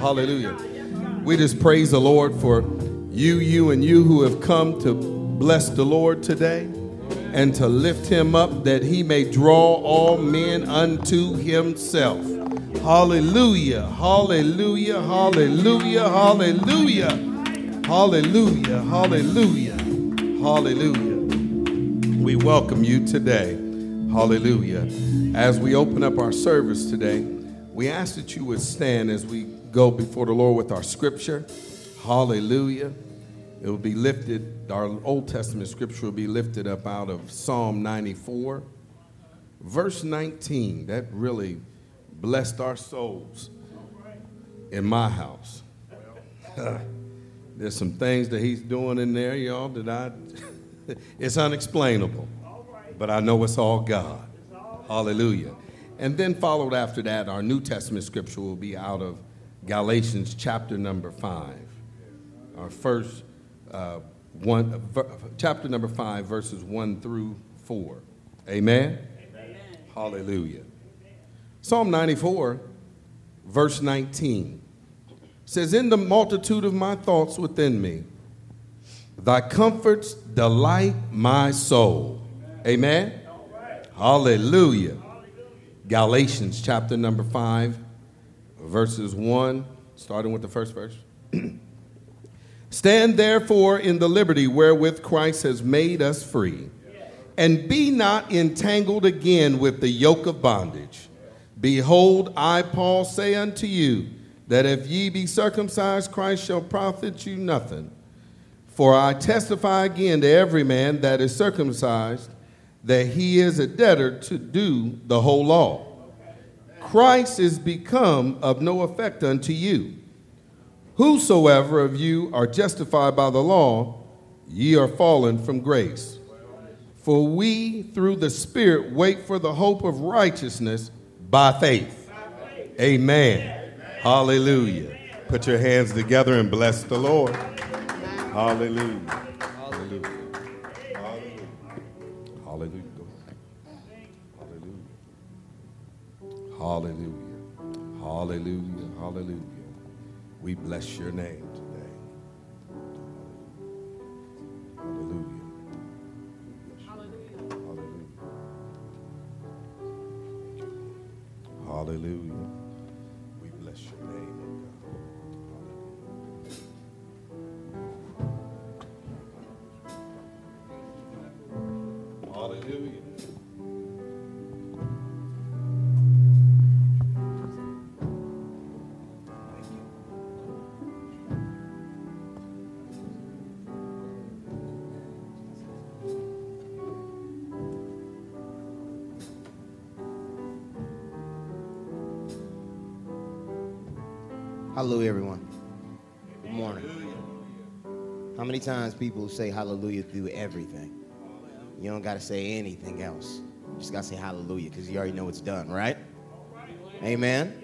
Hallelujah. We just praise the Lord for you, you, and you who have come to bless the Lord today and to lift him up that he may draw all men unto himself. Hallelujah, hallelujah, hallelujah, hallelujah, hallelujah, hallelujah, hallelujah. We welcome you today. Hallelujah. As we open up our service today, we ask that you would stand as we go before the Lord with our scripture. Hallelujah. It will be lifted, our Old Testament scripture will be lifted up out of Psalm 94, verse 19. That really blessed our souls in my house. There's some things that he's doing in there, y'all, that I, it's unexplainable. But I know it's all God. Hallelujah. And then followed after that, our New Testament scripture will be out of Galatians chapter number five. Our first uh, one, chapter number five, verses one through four. Amen? Amen. Hallelujah. Psalm 94, verse 19 says, In the multitude of my thoughts within me, thy comforts delight my soul. Amen? Hallelujah. Galatians chapter number 5, verses 1, starting with the first verse. Stand therefore in the liberty wherewith Christ has made us free, and be not entangled again with the yoke of bondage. Behold, I, Paul, say unto you, that if ye be circumcised, Christ shall profit you nothing. For I testify again to every man that is circumcised that he is a debtor to do the whole law. Christ is become of no effect unto you. Whosoever of you are justified by the law, ye are fallen from grace. For we, through the Spirit, wait for the hope of righteousness by faith. Amen. Hallelujah. Put your hands together and bless the Lord. Hallelujah. Hallelujah. Hallelujah. Hallelujah. We bless your name today. Hallelujah. Hallelujah. Hallelujah. We bless your name. Hallelujah, everyone. Good morning. How many times people say hallelujah through everything? You don't got to say anything else. You just got to say hallelujah because you already know it's done, right? Amen.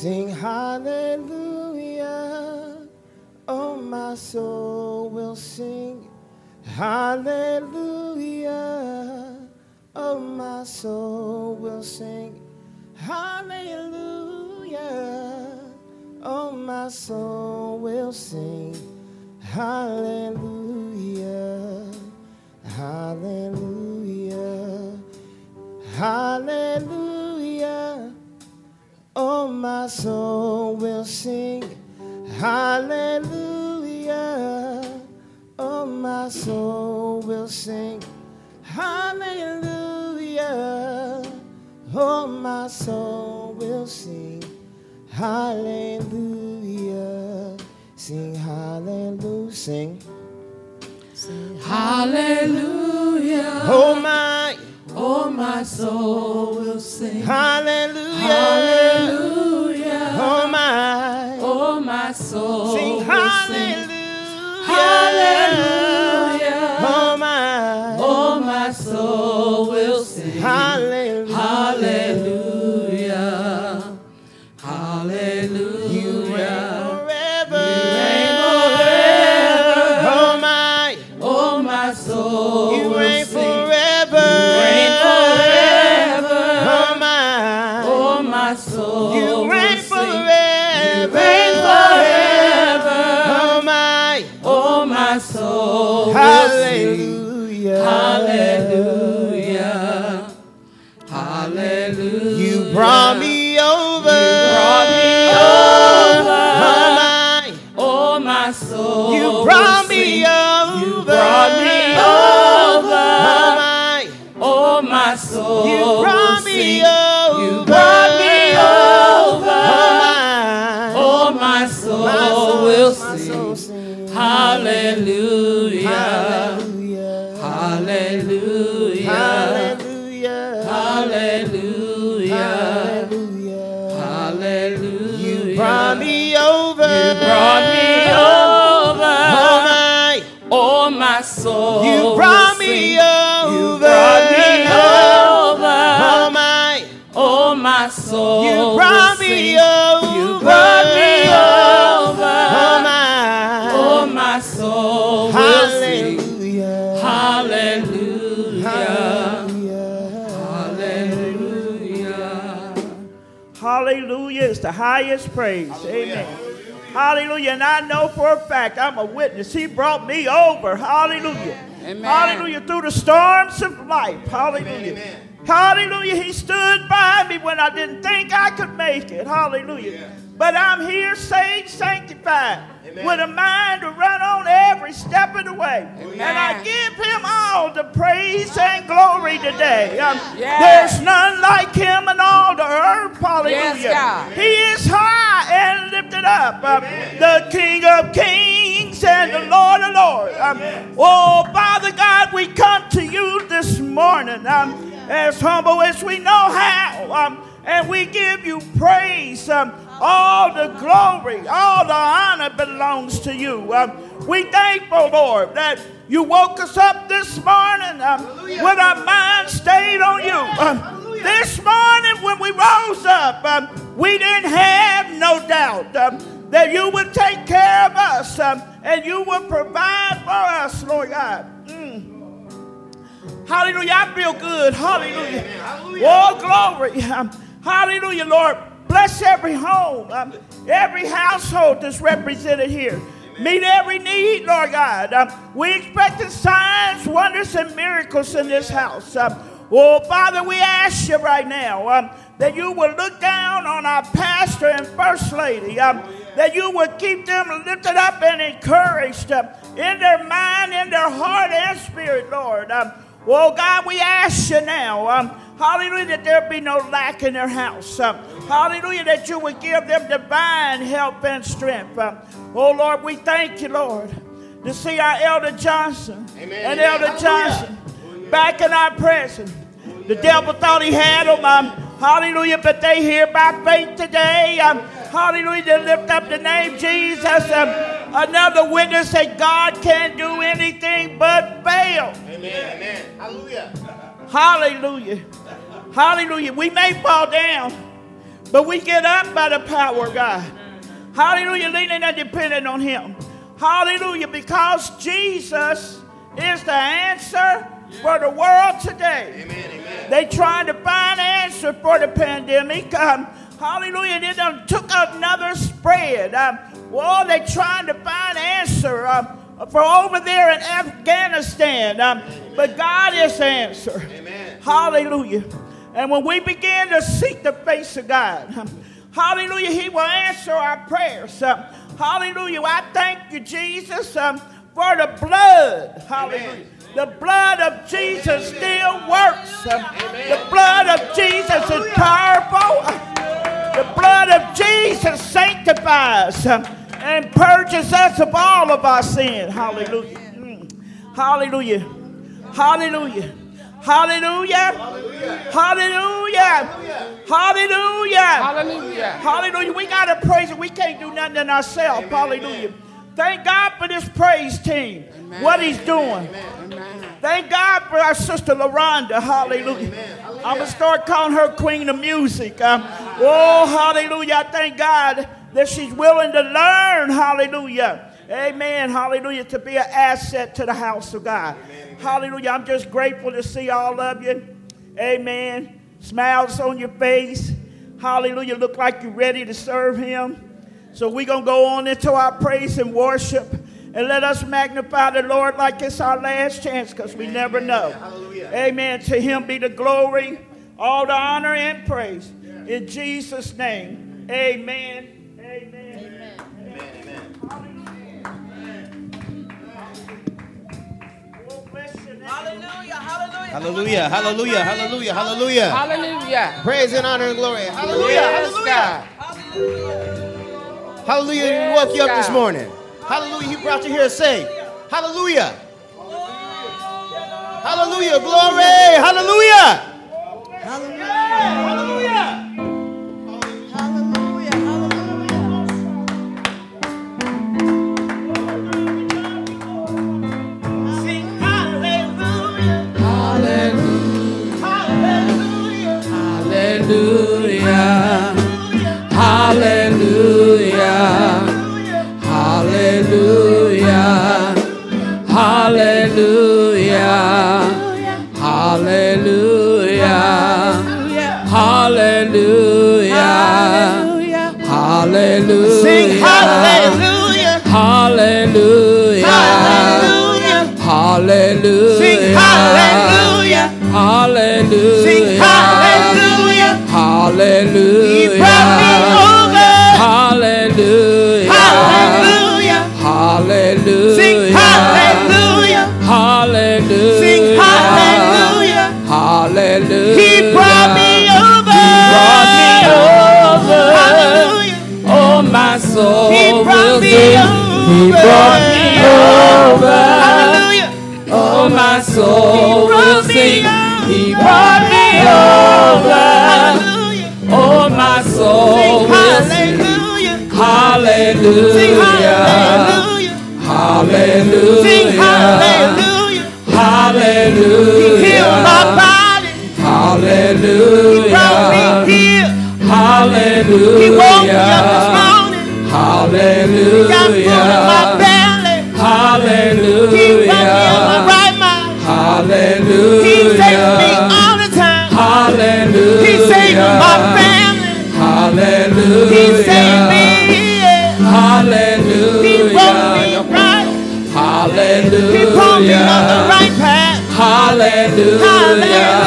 Sing hallelujah. Oh, my soul will sing hallelujah. Oh, my soul will sing hallelujah. Oh, my soul will sing hallelujah. Hallelujah. Hallelujah. Oh, my soul will sing hallelujah. Oh, my soul will sing hallelujah. Oh, my soul will sing hallelujah. Sing hallelujah. Sing. Hallelujah. Oh, my. Oh, my soul will sing. Hallelujah. Highest praise. Amen. Hallelujah. And I know for a fact, I'm a witness. He brought me over. Hallelujah. Amen. Hallelujah. Through the storms of life. Hallelujah. Hallelujah. He stood by me when I didn't think I could make it. Hallelujah. But I'm here saved, sanctified, with a mind to run on every step of the way. And I give him all the praise and glory today. Um, Yes. There's none like him in all the earth. Hallelujah. Yes, He is high and lifted up. Um, the King of kings and the Lord of lords. Um, oh, Father God, we come to you this morning um, as humble as we know how. Um, and we give you praise. All the glory, all the honor belongs to you. Um, we thankful, Lord, that you woke us up this morning um, with our minds stayed on you. Um, this morning, when we rose up, um, we didn't have no doubt um, that you would take care of us um, and you would provide for us, Lord God. Mm. Hallelujah. I feel good. Hallelujah. Oh, glory. Um, hallelujah, Lord. Bless every home, um, every household that's represented here. Meet every need, Lord God. Um, we expect signs, wonders, and miracles in this house. Um, oh, Father, we ask you right now um, that you will look down on our pastor and first lady, um, that you will keep them lifted up and encouraged um, in their mind, in their heart, and spirit, Lord. Um, Oh God, we ask you now, um, hallelujah, that there be no lack in their house. Um, hallelujah, that you would give them divine help and strength. Um, oh Lord, we thank you, Lord, to see our Elder Johnson and Elder Johnson back in our presence. The devil thought he had them. Um, hallelujah, but they here by faith today. Um, hallelujah, to lift up the name Jesus. Um, another witness that God can't do anything but fail. Hallelujah. Hallelujah. We may fall down, but we get up by the power of God. Hallelujah. Leaning and depending on Him. Hallelujah. Because Jesus is the answer for the world today. Amen. They trying to find an answer for the pandemic. Um, hallelujah. They done took another spread. Um, well, they trying to find an answer. Um, for over there in Afghanistan. Um, but God is the answer. Hallelujah. And when we begin to seek the face of God, um, hallelujah, He will answer our prayers. Um, hallelujah. I thank you, Jesus, um, for the blood. Hallelujah. The blood of Jesus still works. Um, the blood of Jesus is powerful. The blood of Jesus sanctifies um, and purges us of all of our sin. Hallelujah. Mm. Hallelujah. Hallelujah. Hallelujah. Hallelujah. Hallelujah. Hallelujah. Hallelujah. We got to praise it. We can't do nothing in ourselves. Hallelujah. Thank God for this praise team. What he's doing. Amen. Thank God for our sister LaRonda. Hallelujah. I'm going to start calling her queen of music. Um, oh, hallelujah. I thank God that she's willing to learn. Hallelujah. Amen. Hallelujah. To be an asset to the house of God. Amen. Hallelujah. I'm just grateful to see all of you. Amen. Smiles on your face. Hallelujah. Look like you're ready to serve Him. So we're going to go on into our praise and worship. And let us magnify the Lord like it's our last chance because we never know. Hallelujah. Amen. To Him be the glory, all the honor, and praise. In Jesus' name. Amen. Amen. Hallelujah, hallelujah, hallelujah, hallelujah, hallelujah, hallelujah. Praise and honor and glory. Hallelujah, yes, hallelujah. Hallelujah, he woke you up this morning. Hallelujah, he brought you here to safe. Hallelujah. Hallelujah, glory, hallelujah. Hallelujah. Hallelujah. soul will sing. He brought me over. Oh, my soul will sing. Hallelujah. Hallelujah. Hallelujah. He healed my body. Hallelujah. He brought me here. Hallelujah. He woke me up this morning. Hallelujah. He got food in my belly. Hallelujah. Hallelujah.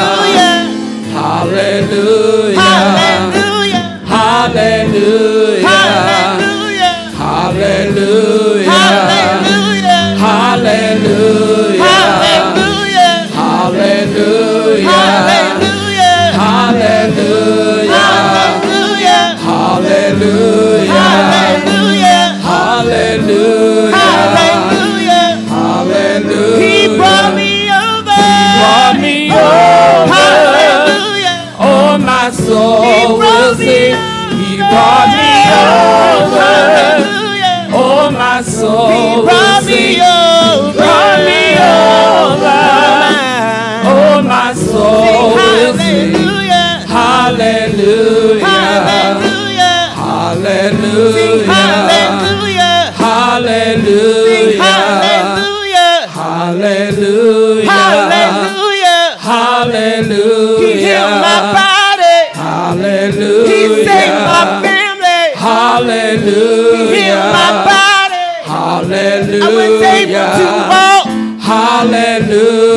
Saved my family. Hallelujah. He healed my body. Hallelujah. I was able to walk. Hallelujah.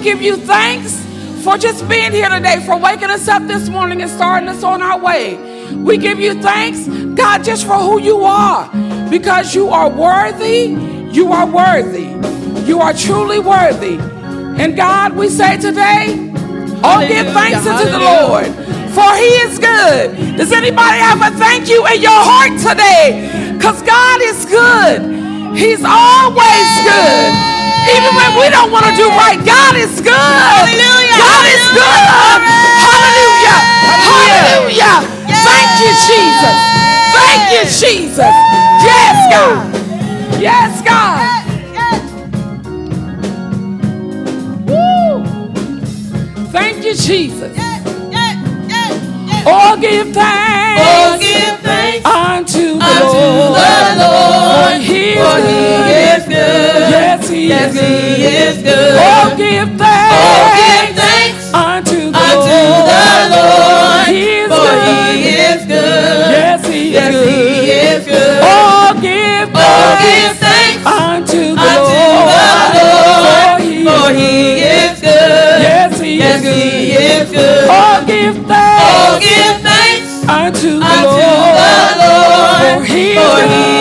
Give you thanks for just being here today, for waking us up this morning and starting us on our way. We give you thanks, God, just for who you are, because you are worthy. You are worthy. You are truly worthy. And God, we say today, oh, give thanks unto the Lord, for he is good. Does anybody have a thank you in your heart today? Because God is good. He's always good. Even when we don't want to do right, God is good. Hallelujah. God is good. Hallelujah. Hallelujah. Thank you, Jesus. Thank you, Jesus. Yes, God. Yes, God. Woo. Thank you, Jesus. Oh, give thanks. Oh, give thanks unto the Lord. the Lord, For he for he. Yes, he is good. Oh, give thanks. Oh, give thanks unto the unto Lord. the Lord, He is for good. he is good. Yes, he Yes, is he good. is good. Oh, give Oh, give thanks thanks unto the unto Lord. the Lord, For he for is he good. is good. Yes, he Yes, is good. he is good. Oh, give thanks Oh, give thanks unto the unto Lord. the Lord, For he is good.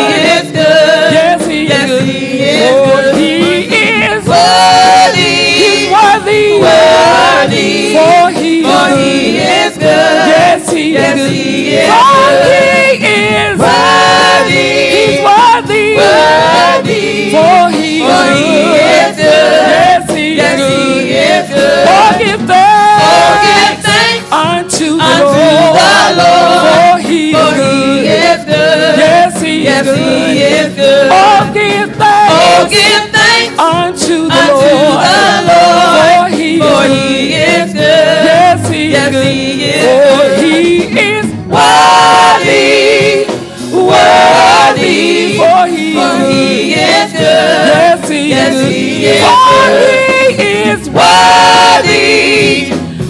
Is good. Yes, he Yes, is. he is For good. he is Worthy, He's worthy. worthy, For he for is he good. is good. Yes, he Yes, is he good. is good. Oh, give thanks. Oh, give thanks unto the unto Lord. the Lord, For he is for he good. is good. Yes, he Yes, is he good. is good. Oh, give thanks. Oh, give thanks unto the unto Lord. the he Yes, is good. he is For good. he is Worthy, worthy, For he for is he is good. Yes, he Yes, is he good. is For good. he is Worthy,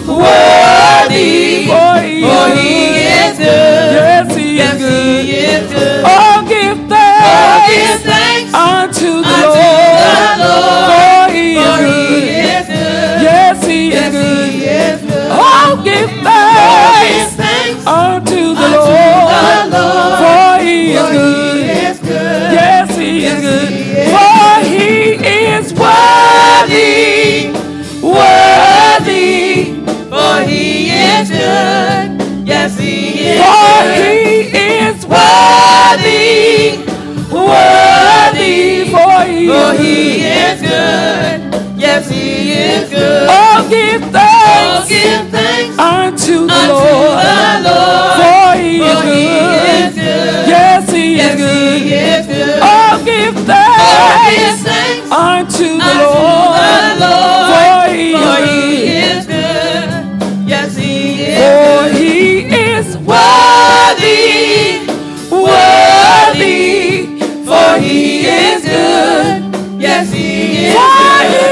worthy, For he for is he is good. Yes, he is Yes, good. he is good. Oh, give Oh, give thanks thanks unto the unto Lord. the Lord, give thanks thanks unto the unto Lord. the Lord, For he is for good. he is good. Yes, he is good. he is For he is worthy. Worthy. For he is good. Yes, he is For good. he is Worthy, worthy. for he For is he is good. Yes, he is good. Oh, give thanks give thanks unto the unto Lord, the Lord. for he is For he is good. Yes, he is good. he is good. Oh, give Oh, give thanks thanks unto the unto Lord, the Lord. for he For is he good. is good. Yes, he is For good. he is Worthy, worthy, for he is good. Yes, he is for good.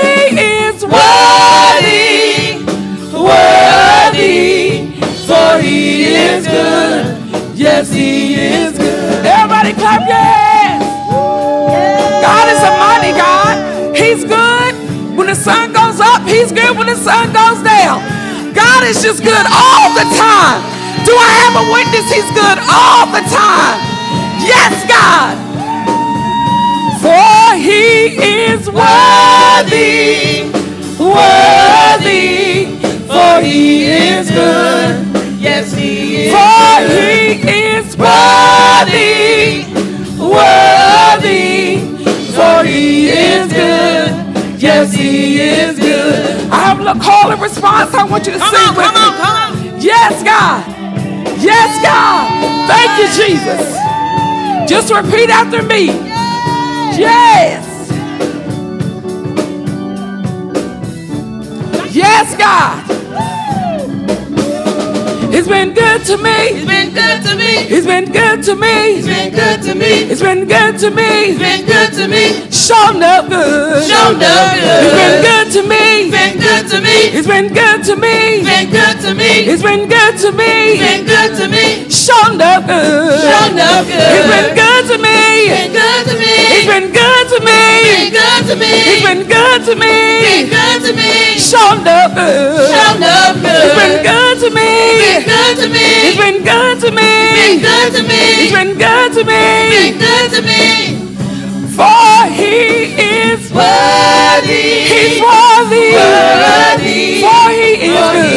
Is good. Yes, he is good. Everybody clap your hands. God is a mighty God. He's good when the sun goes up. He's good when the sun goes down. God is just good all the time. Do I have a witness? He's good all the time. Yes, God. For he is worthy, worthy, for he is good. Yes, he is For he is worthy, worthy, for he is good. Yes, he is good. I have a call and response. I want you to Come sing on, with come me. on, come on. Yes, God. Yes, God. Thank you, Jesus. Just repeat after me. Yes. Yes, God. It's been good to me. He's been good to me. It's been good to me. He's been good to me. It's been good to me. He's been good to me. Shown up good. Shown up good. It's been good to me. He's been good to me. It's been good to me. He's been good to me. It's been good to me. It's been good to me. Shown up good. Shown up good. It's been good to He's me. been good to me. It's been good to me. He's Been good to me. It's been good to me. He's Been good to me. Shown up good. Shown up good. It's been good to me. Good to me. It's been good to me. He's Been good to me. It's been good to Been me. good to me. For he is Worthy. He's worthy. Worthy. For he is For he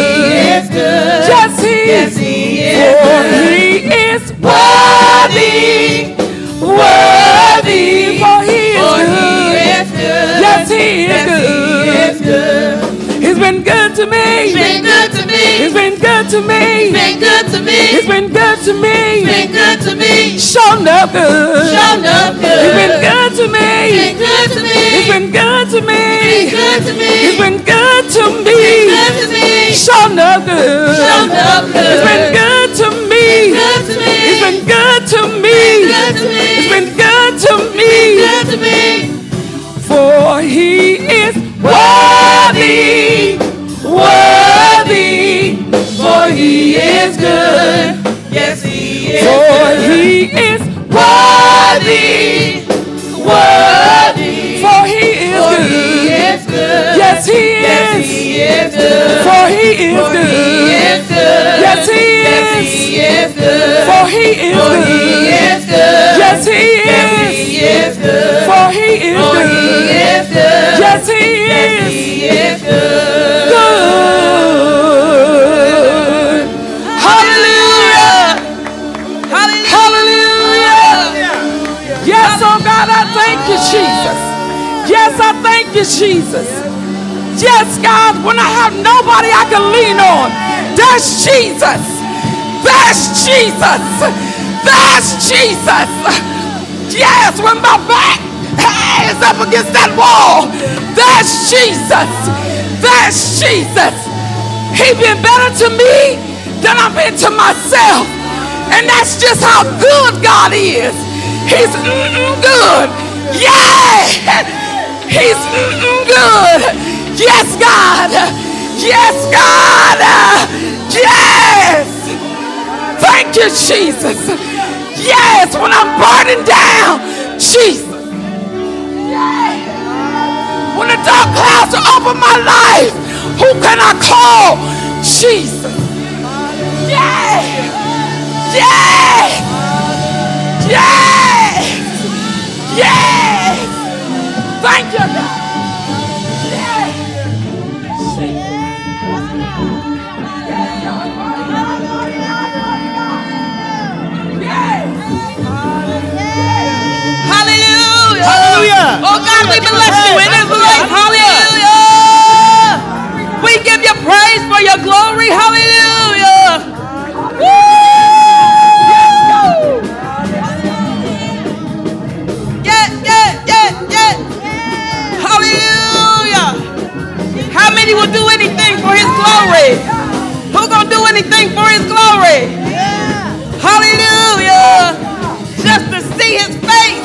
is good. Yes, he Yes, is. he is For good. he is worthy. Worthy. For he is For he good. is good. Yes, he is Yes, he is good. Good. He's been good to me. Been good to me. He's been good to me. He's been good to me. He's been good to me. Been good to me. Shown up good. Shown up good. He's been good to me. He's Been good to me. He's been good to Been me. good to me. He's been good to me. good to me. Shown up good. Is good. Yes, he is For good. he is worthy, worthy. For he is For good. he is good. Yes, he Yes, is. he is good. For he is For he good. is good. Yes, he Yes, is. he is good. For he is For he good. is good. Yes, he Yes, is. he is good. For he is For he good. is good. Yes, he Yes, is. he is. Good. Jesus. Yes, I thank you, Jesus. Yes, God, when I have nobody I can lean on, that's Jesus. That's Jesus. That's Jesus. Yes, when my back is up against that wall, that's Jesus. That's Jesus. He's been better to me than I've been to myself. And that's just how good God is. He's good. Yeah. He's good. Yes, God. Yes, God. Yes. Thank you, Jesus. Yes, when I'm burning down, Jesus. Yeah. When the dark clouds are over my life, who can I call? Jesus. Yeah. Yeah. Yeah. Yeah. Thank you, God. Hallelujah. Oh God, we bless you in this place. Hallelujah. We give you praise for your glory. Hallelujah. he will do anything for his glory. Who gonna do anything for his glory? Hallelujah. Just to see his face,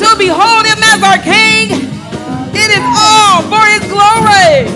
to behold him as our king. It is all for his glory.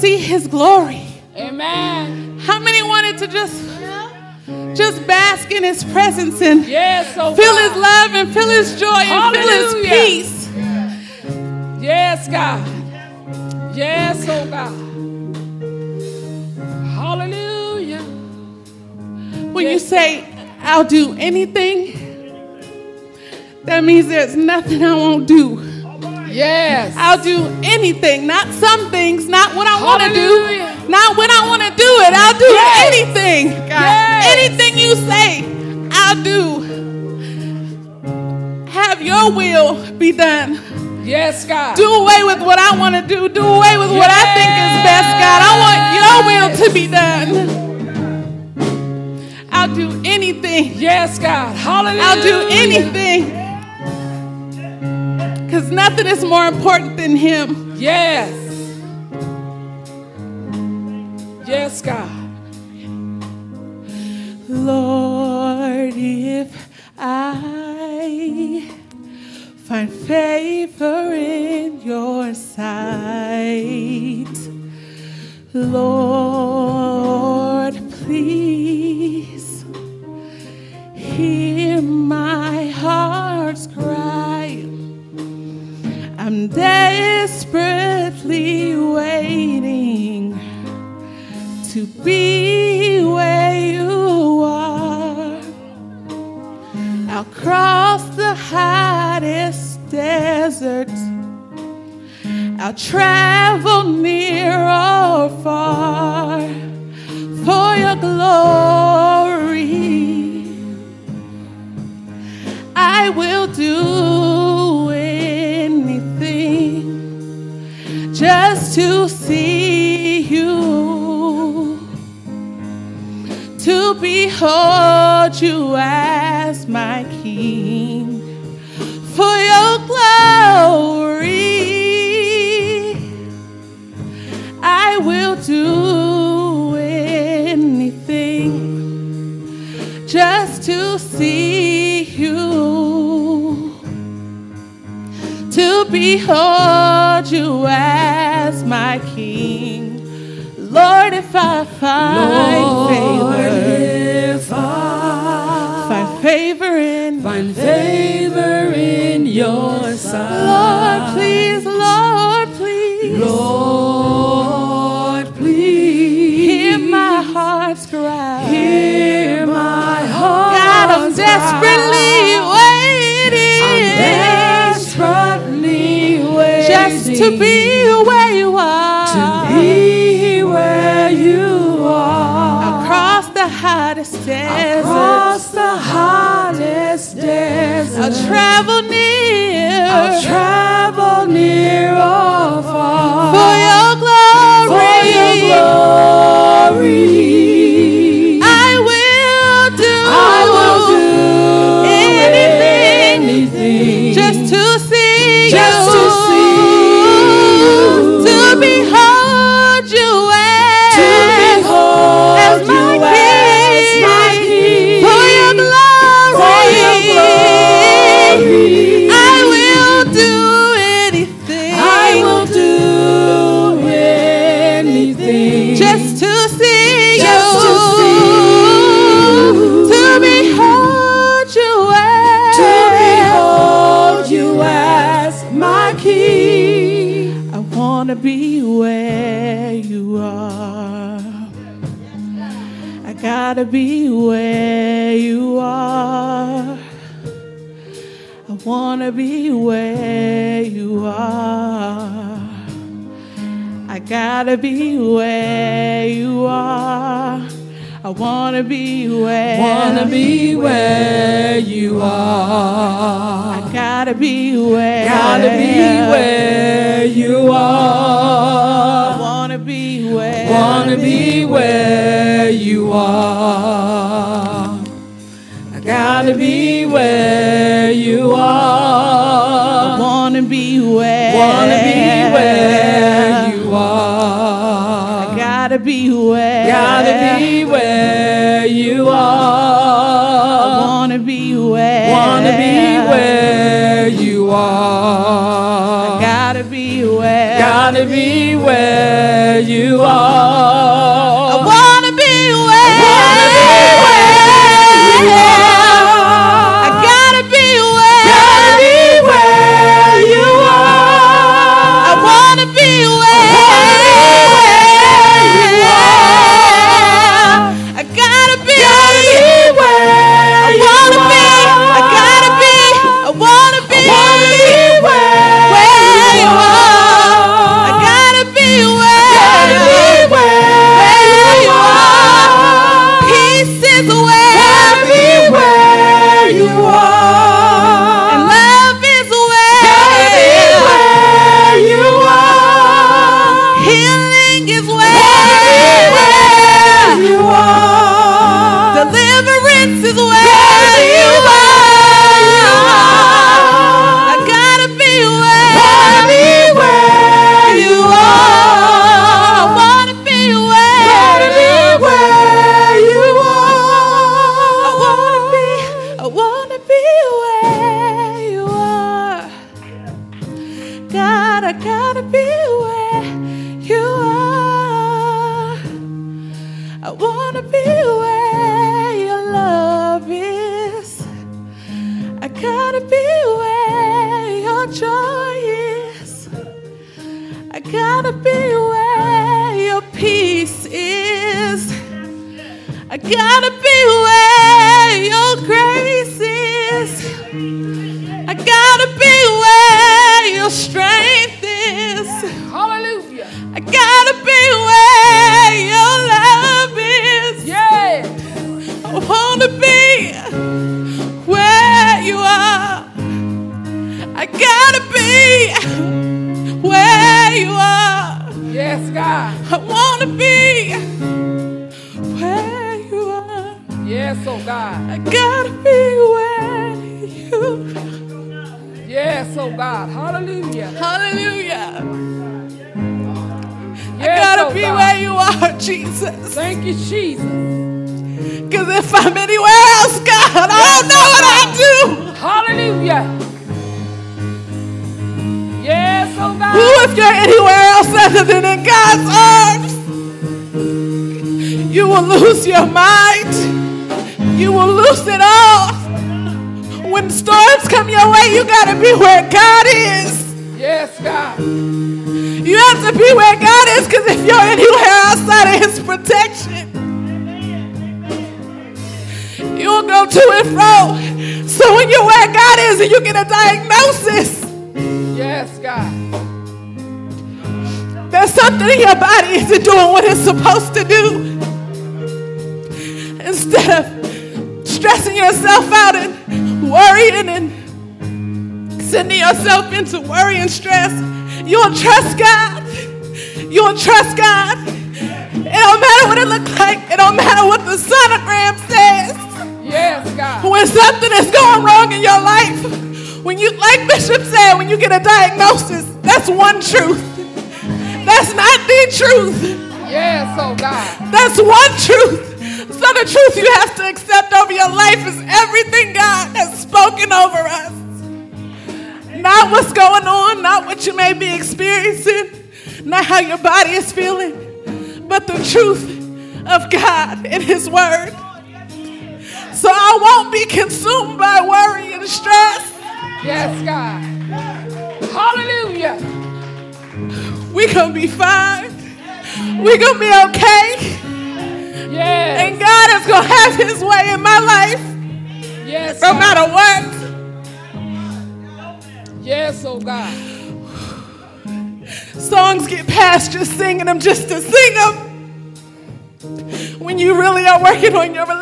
See his glory? Amen. How many wanted to just just bask in his presence and Yes, oh feel God. his love and feel his joy and feel his peace? Yes, God. Yes, oh God. Hallelujah. When you say, I'll do anything, that means there's nothing I won't do. Yes. I'll do anything, not some things, not what I want to do, not when I want to do it. I'll do Yes. anything. Yes. Anything you say, I'll do. Have your will be done. Yes, God. Do away with what I want to do. Do away with what I think is best, God. I want your will to be done. I'll do anything. Yes, God. Hallelujah. I'll do anything. Because nothing is more important than Him. Yes. Yes, God. Lord, if I find favor in your sight, Lord, please hear my heart's cry. I'm desperately waiting to be where you are. I'll cross the hottest desert. I'll travel near or far for your glory. I will do to see you, to behold you as my King, for your glory. I will do anything just to see to behold you as my King. Lord, if I find favor, if I find favor in find favor in your sight, Lord, waiting to be where you are. to be where you are. across the hottest desert. Across the hottest desert, I'll travel near I'll travel near or far for your glory. for your glory. gotta be where you are. I wanna be where you are. I gotta be where you are. I wanna be where wanna be where you are. I gotta be where gotta be where you are wanna be where wanna be where you are. I gotta be where you are. I wanna be where wanna be where you are. I gotta be where gotta be where you are. I wanna be where wanna be where you are. you are.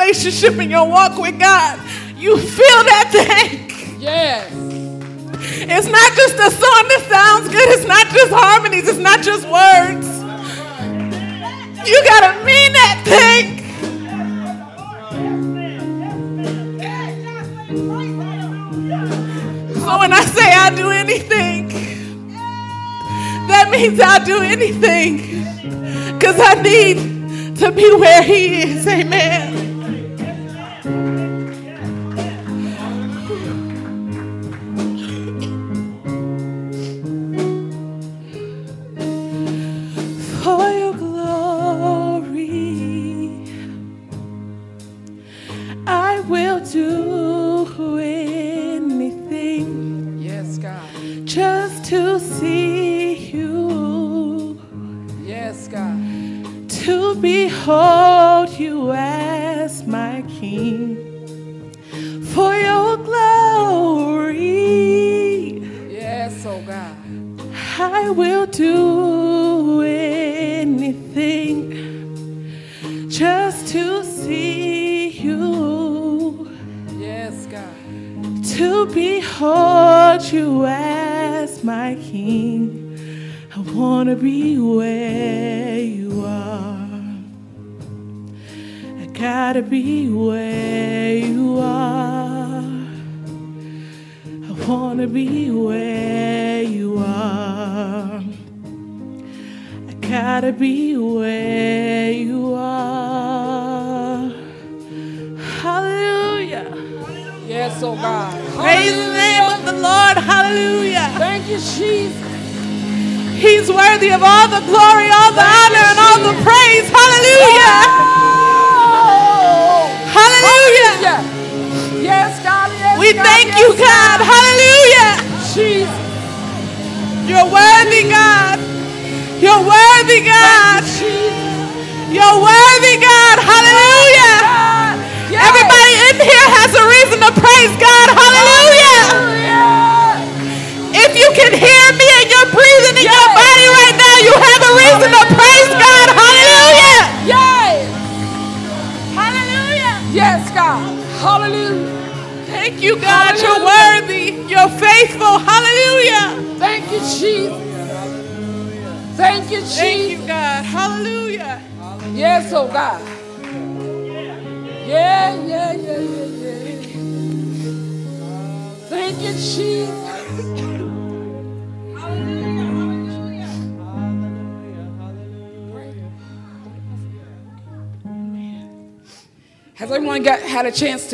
Relationship and your walk with God, you feel that thing. Yes. It's not just a song that sounds good. It's not just harmonies. It's not just words. You gotta mean that thing. So when I say I'll do anything, that means I'll do anything. Because I need to be where He is. Amen.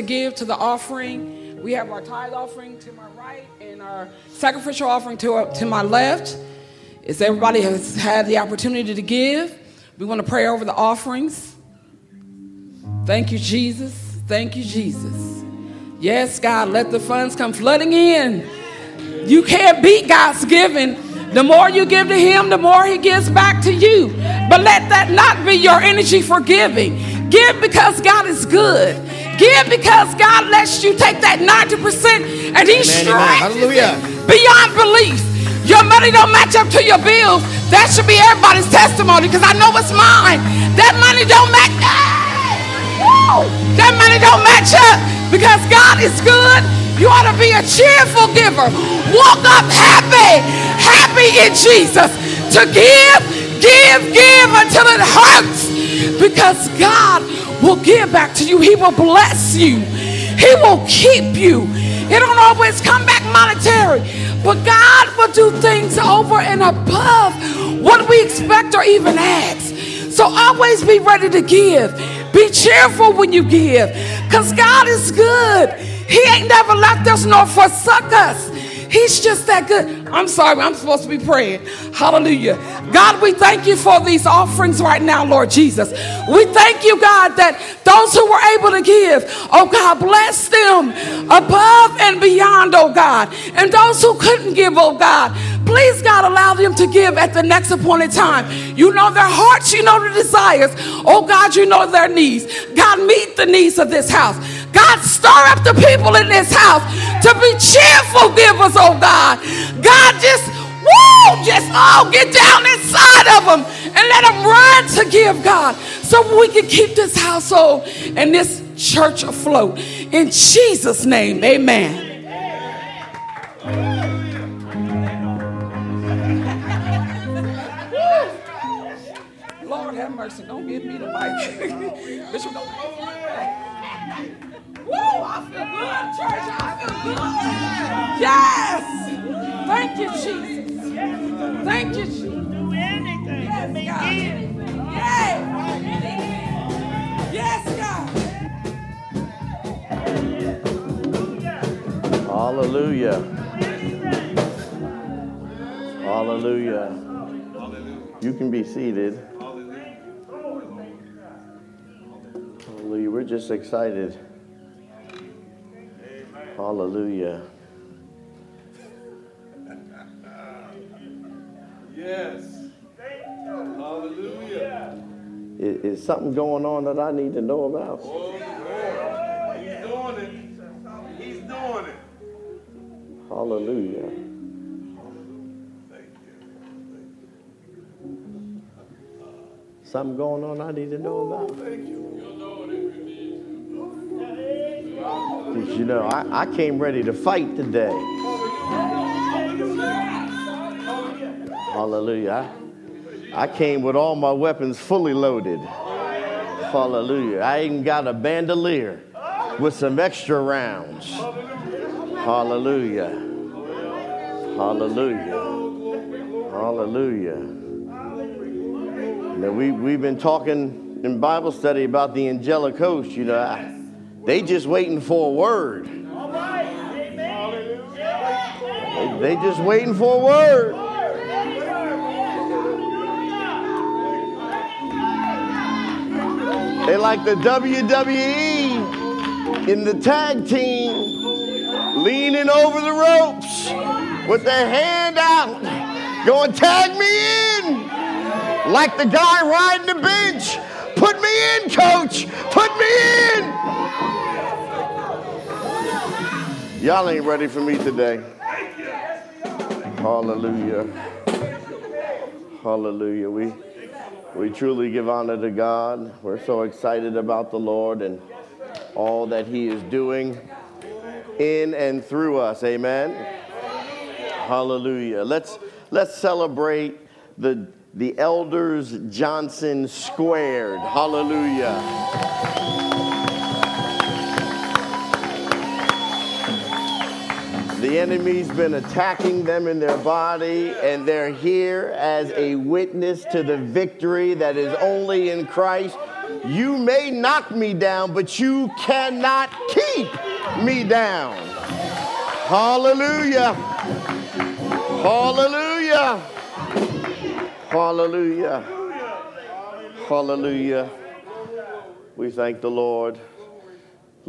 To give to the offering? We have our tithe offering to my right and our sacrificial offering to, to my left. Is everybody has had the opportunity to give? We want to pray over the offerings. Thank you, Jesus. Thank you, Jesus. Yes, God, let the funds come flooding in. You can't beat God's giving. The more you give to Him, the more He gives back to you. But let that not be your energy for giving. Give because God is good. Give because God lets you take that 90% and He stretches beyond belief. Your money don't match up to your bills. That should be everybody's testimony because I know it's mine. That money don't match. That money don't match up because God is good. You ought to be a cheerful giver. Walk up happy, happy in Jesus. To give, give, give until it hurts because God will give back to you. He will bless you. He will keep you. It don't always come back monetary, but God will do things over and above what we expect or even ask. So always be ready to give. Be cheerful when you give, because God is good. He ain't never left us nor forsook us. He's just that good. I'm sorry, I'm supposed to be praying. Hallelujah. God, we thank you for these offerings right now, Lord Jesus. We thank you, God, that those who were able to give, oh God, bless them above and beyond, oh God. And those who couldn't give, oh God, Please, God, allow them to give at the next appointed time. You know their hearts, you know their desires. Oh, God, you know their needs. God, meet the needs of this house. God, stir up the people in this house to be cheerful givers, oh God. God, just, woo, just, oh, get down inside of them and let them run to give, God, so we can keep this household and this church afloat. In Jesus' name, amen. Lord have mercy. Don't give me the mic. Bishop, don't. Woo, I feel good, church. I feel good. Yes. Thank you, Jesus. Thank you, Jesus. Do anything. Yes, Yes, God. Yes. Yes, God. Hallelujah. Hallelujah. You can be seated. Hallelujah. We're just excited. Hallelujah. Yes. Hallelujah. Is, is something going on that I need to know about? Oh, He's doing it. He's doing it. Hallelujah. Thank you. Something going on I need to know about? Oh, Did you know, I, I came ready to fight today. Hallelujah. I, I came with all my weapons fully loaded. Hallelujah. I even got a bandolier with some extra rounds. Hallelujah. Hallelujah. Hallelujah. Now we, we've been talking in Bible study about the angelic host, you know. I- They just waiting for a word. They, just waiting for a word. They like the WWE in the tag team leaning over the ropes with their hand out, going, tag me in. Like the guy riding the bench. Put me in, coach. Put me in. Y'all ain't ready for me today. Hallelujah. Hallelujah. We we truly give honor to God. We're so excited about the Lord and all that He is doing in and through us. Amen. Hallelujah. Let's let's celebrate the the elders Johnson squared. Hallelujah. The enemy's been attacking them in their body, and they're here as a witness to the victory that is only in Christ. You may knock me down, but you cannot keep me down. Hallelujah. Hallelujah. Hallelujah. Hallelujah. We thank the Lord.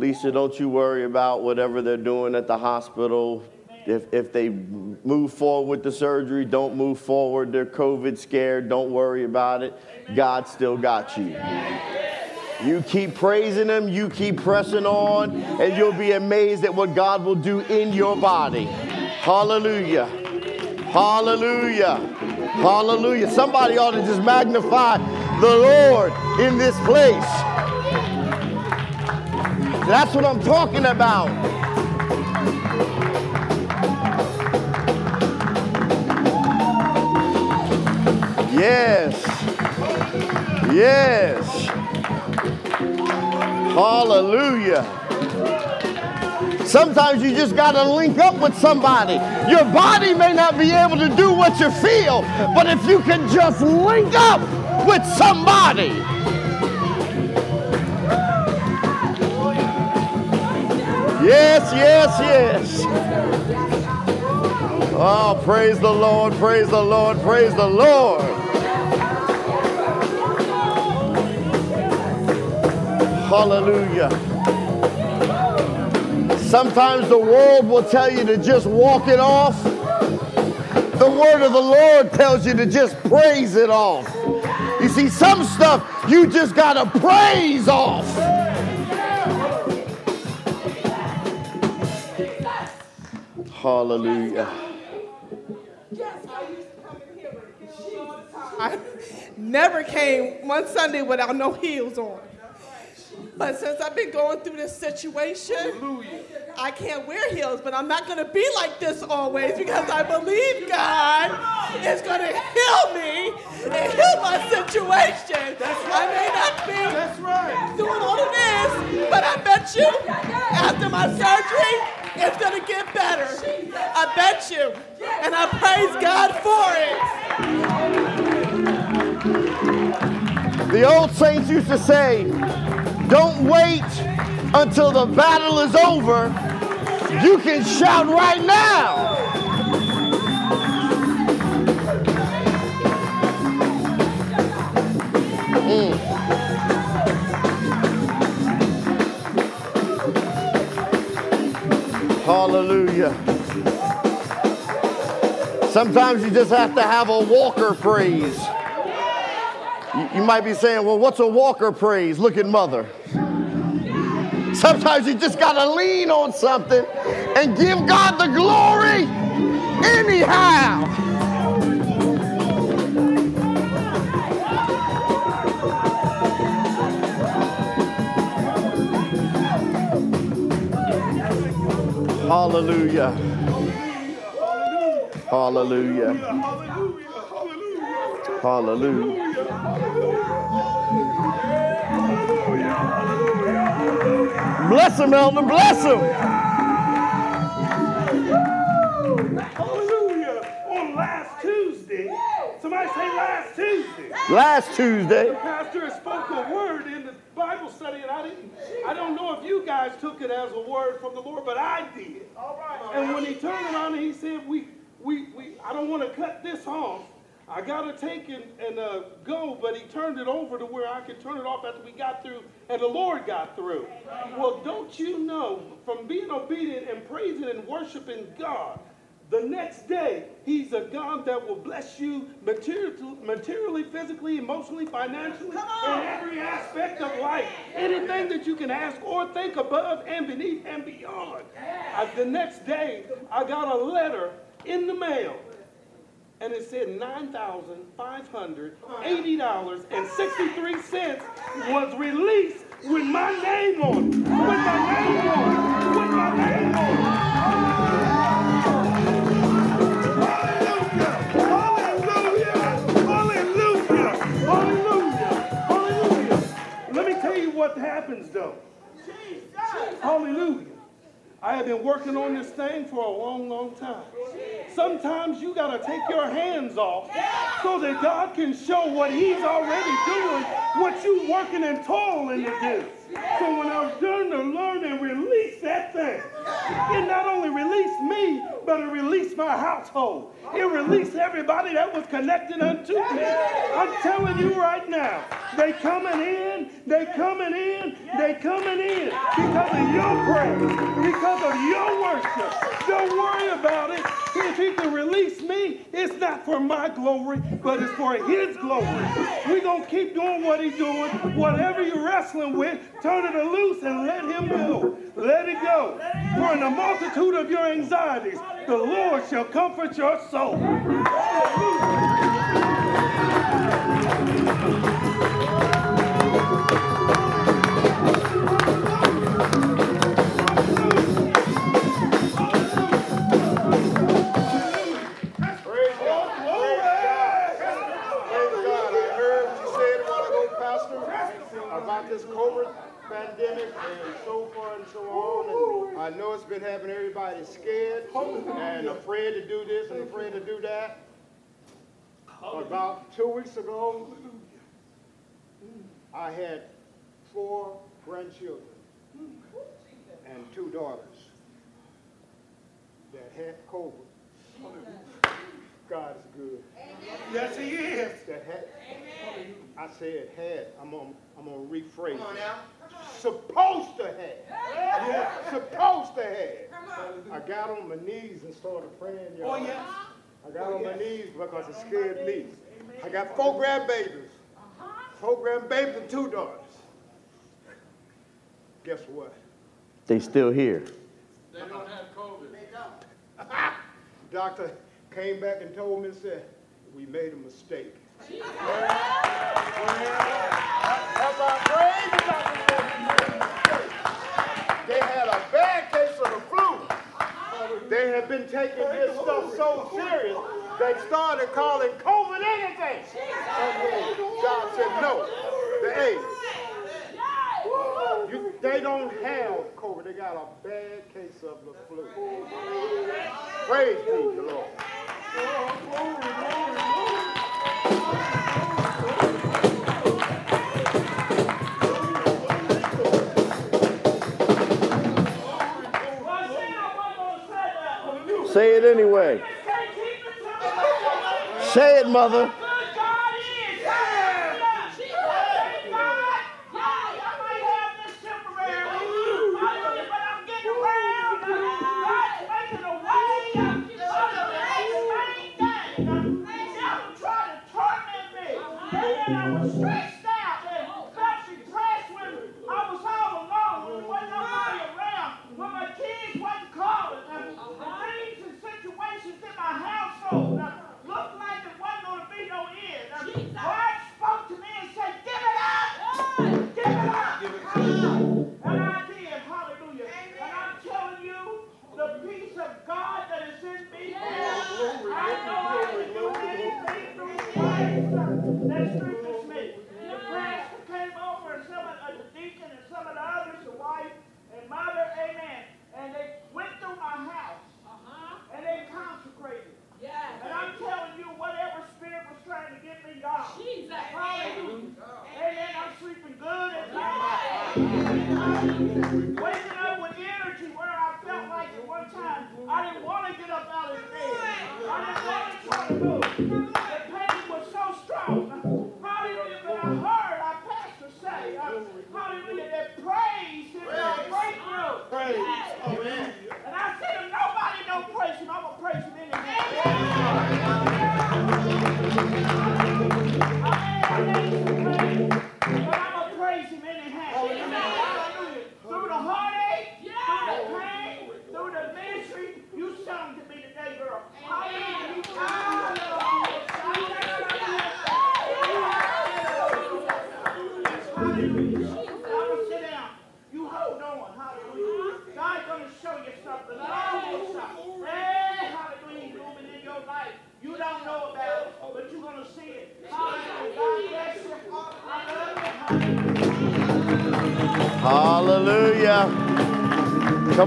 Lisa, don't you worry about whatever they're doing at the hospital. If, if they move forward with the surgery, don't move forward. They're COVID scared. Don't worry about it. God still got you. You keep praising Him, you keep pressing on, and you'll be amazed at what God will do in your body. Hallelujah. Hallelujah. Hallelujah. Somebody ought to just magnify the Lord in this place. That's what I'm talking about. Yes. Yes. Hallelujah. Sometimes you just got to link up with somebody. Your body may not be able to do what you feel, but if you can just link up with somebody. Yes, yes, yes. Oh, praise the Lord, praise the Lord, praise the Lord. Hallelujah. Sometimes the world will tell you to just walk it off. The word of the Lord tells you to just praise it off. You see, some stuff you just got to praise off. Hallelujah. I never came one Sunday without no heels on. But since I've been going through this situation, I can't wear heels, but I'm not going to be like this always because I believe God is going to heal me and heal my situation. I may not be doing all of this, but I bet you after my surgery, it's going to get better. I bet you. And I praise God for it. The old saints used to say, don't wait until the battle is over. You can shout right now. Mm. Hallelujah. Sometimes you just have to have a walker praise. You, might be saying, well, what's a walker praise? Look at mother. Sometimes you just got to lean on something and give God the glory anyhow. Hallelujah. Hallelujah. Hallelujah. Bless him, Elder. Bless him. Hallelujah. On last Tuesday, somebody say last Tuesday. Last Tuesday. The pastor spoke a word in Bible study, and I didn't. I don't know if you guys took it as a word from the Lord, but I did. All right. And when he turned around and he said, "We, we, we. I don't want to cut this off. I gotta take and, and uh, go." But he turned it over to where I could turn it off after we got through, and the Lord got through. Well, don't you know from being obedient and praising and worshiping God? The next day, he's a God that will bless you material, materially, physically, emotionally, financially, in every aspect of life. Anything that you can ask or think above and beneath and beyond. Uh, the next day, I got a letter in the mail. And it said $9,580.63 was released with my name on it. With my name on it. With my name what happens though. Jesus. Hallelujah. I have been working on this thing for a long, long time. Sometimes you got to take your hands off so that God can show what He's already doing, what you working and toiling to do. So when I was done to learn and release that thing, it not only released me, but it released my household. It released everybody that was connected unto me. I'm telling you right now, they coming in, they coming in, they coming in because of your praise, because of your worship. Don't worry about it. If he can release me, it's not for my glory, but it's for his glory. We're going to keep doing what he's doing. Whatever you're wrestling with, turn it loose and let him go. Let it go. For in the multitude of your anxieties, the Lord shall comfort your soul. I know it's been having everybody scared and afraid to do this and afraid to do that. About two weeks ago, I had four grandchildren and two daughters that had COVID. God is good. Yes, he is. That had, I said had. I'm on. I'm gonna rephrase. Come on now. Supposed to have. Yeah, supposed to have. I got on my knees and started praying, y'all. Oh, yes. I got on my oh, knees because it scared me. I got four grandbabies. Uh-huh. Four grandbabies and two daughters. Guess what? They still here. They don't have COVID. They don't. Doctor came back and told me and said, we made a mistake. They had a bad case of the flu. They been taking this stuff so serious, they started calling COVID anything. God said, no. You, they don't have COVID. They got a bad case of the flu. Praise be the Lord. Say it anyway. Say it, mother.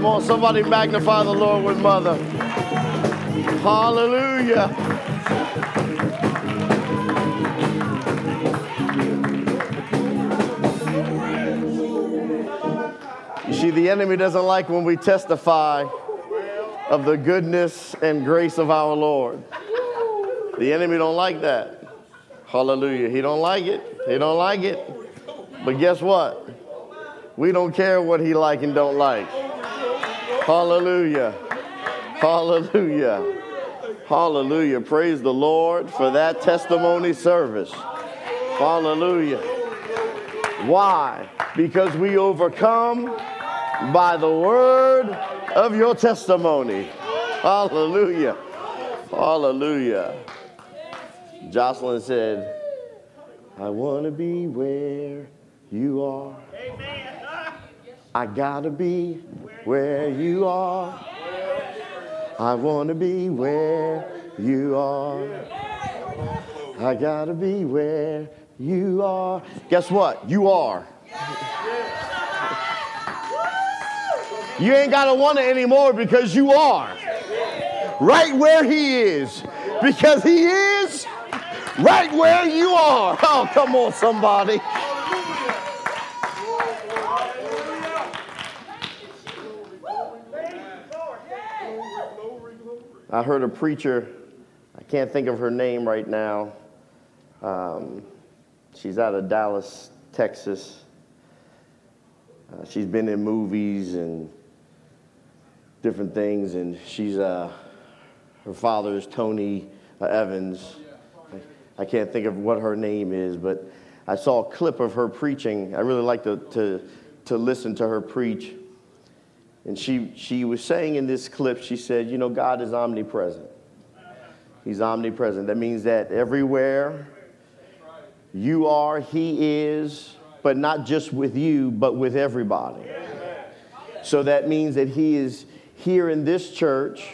Come on, somebody magnify the Lord with mother. Hallelujah. You see, the enemy doesn't like when we testify of the goodness and grace of our Lord. The enemy don't like that. Hallelujah. He don't like it. He don't like it. But guess what? We don't care what he like and don't like. Hallelujah. Hallelujah. Hallelujah. Praise the Lord for that testimony service. Hallelujah. Why? Because we overcome by the word of your testimony. Hallelujah. Hallelujah. Jocelyn said, I want to be where you are. I gotta be where you are. I want to be where you are. I gotta be where you are. Guess what? You are. You ain't gotta want it anymore because you are. Right where he is. Because he is right where you are. Oh, come on, somebody. I heard a preacher, I can't think of her name right now. Um, she's out of Dallas, Texas. Uh, she's been in movies and different things, and she's uh, Her father is Tony uh, Evans. I can't think of what her name is, but I saw a clip of her preaching. I really like to, to, to listen to her preach. And she, she was saying in this clip, she said, You know, God is omnipresent. He's omnipresent. That means that everywhere you are, He is, but not just with you, but with everybody. So that means that He is here in this church,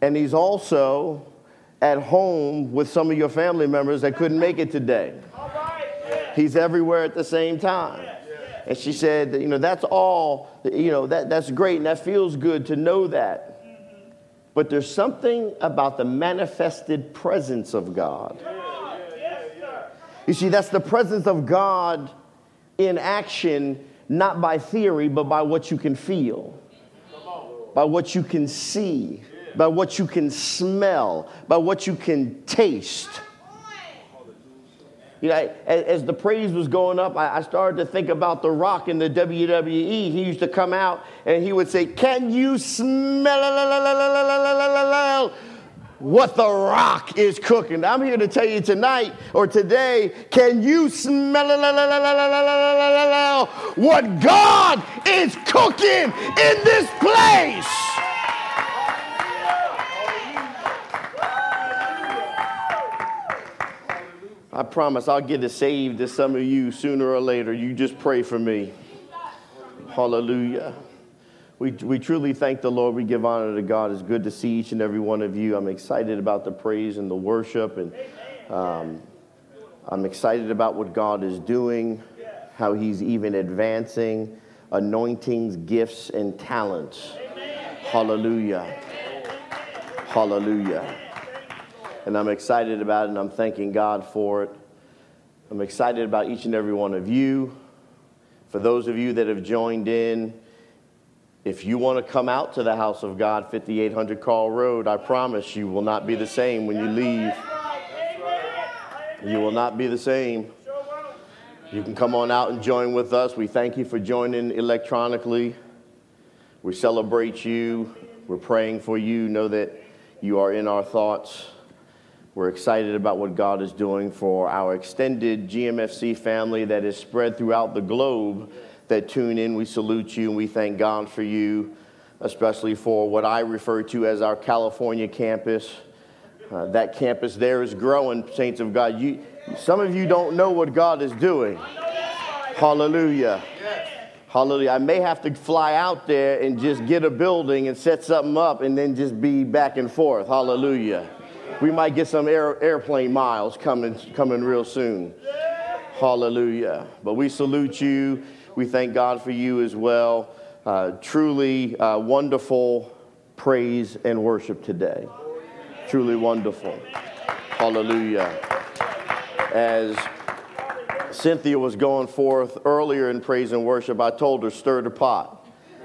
and He's also at home with some of your family members that couldn't make it today. He's everywhere at the same time. And she said, you know, that's all, you know, that, that's great and that feels good to know that. But there's something about the manifested presence of God. You see, that's the presence of God in action, not by theory, but by what you can feel, by what you can see, by what you can smell, by what you can taste. You know, as, as the praise was going up, I, I, started to think about The Rock in the WWE. He used to come out and he would say, Can you smell what The Rock is cooking? I'm here to tell you tonight or today, can you smell what God is cooking in this place? I promise I'll get it saved to some of you sooner or later. You just pray for me. Hallelujah. We, we truly thank the Lord. We give honor to God. It's good to see each and every one of you. I'm excited about the praise and the worship, and um, I'm excited about what God is doing, how He's even advancing anointings, gifts, and talents. Hallelujah. Hallelujah and I'm excited about it, and I'm thanking God for it. I'm excited about each and every one of you. For those of you that have joined in, if you want to come out to the house of God, 5800 Carl Road, I promise you will not be the same when you leave. You will not be the same. You can come on out and join with us. We thank you for joining electronically. We celebrate you. We're praying for you. Know that you are in our thoughts. We're excited about what God is doing for our extended GMFC family that is spread throughout the globe that tune in. We salute you and we thank God for you, especially for what I refer to as our California campus. Uh, that campus there is growing, saints of God. You, some of you don't know what God is doing. Hallelujah. Hallelujah. I may have to fly out there and just get a building and set something up and then just be back and forth. Hallelujah we might get some air, airplane miles coming, coming real soon. Hallelujah. But we salute you. We thank God for you as well. Uh, truly uh, wonderful praise and worship today. Truly wonderful. Hallelujah. As Cynthia was going forth earlier in praise and worship, I told her, stir the pot.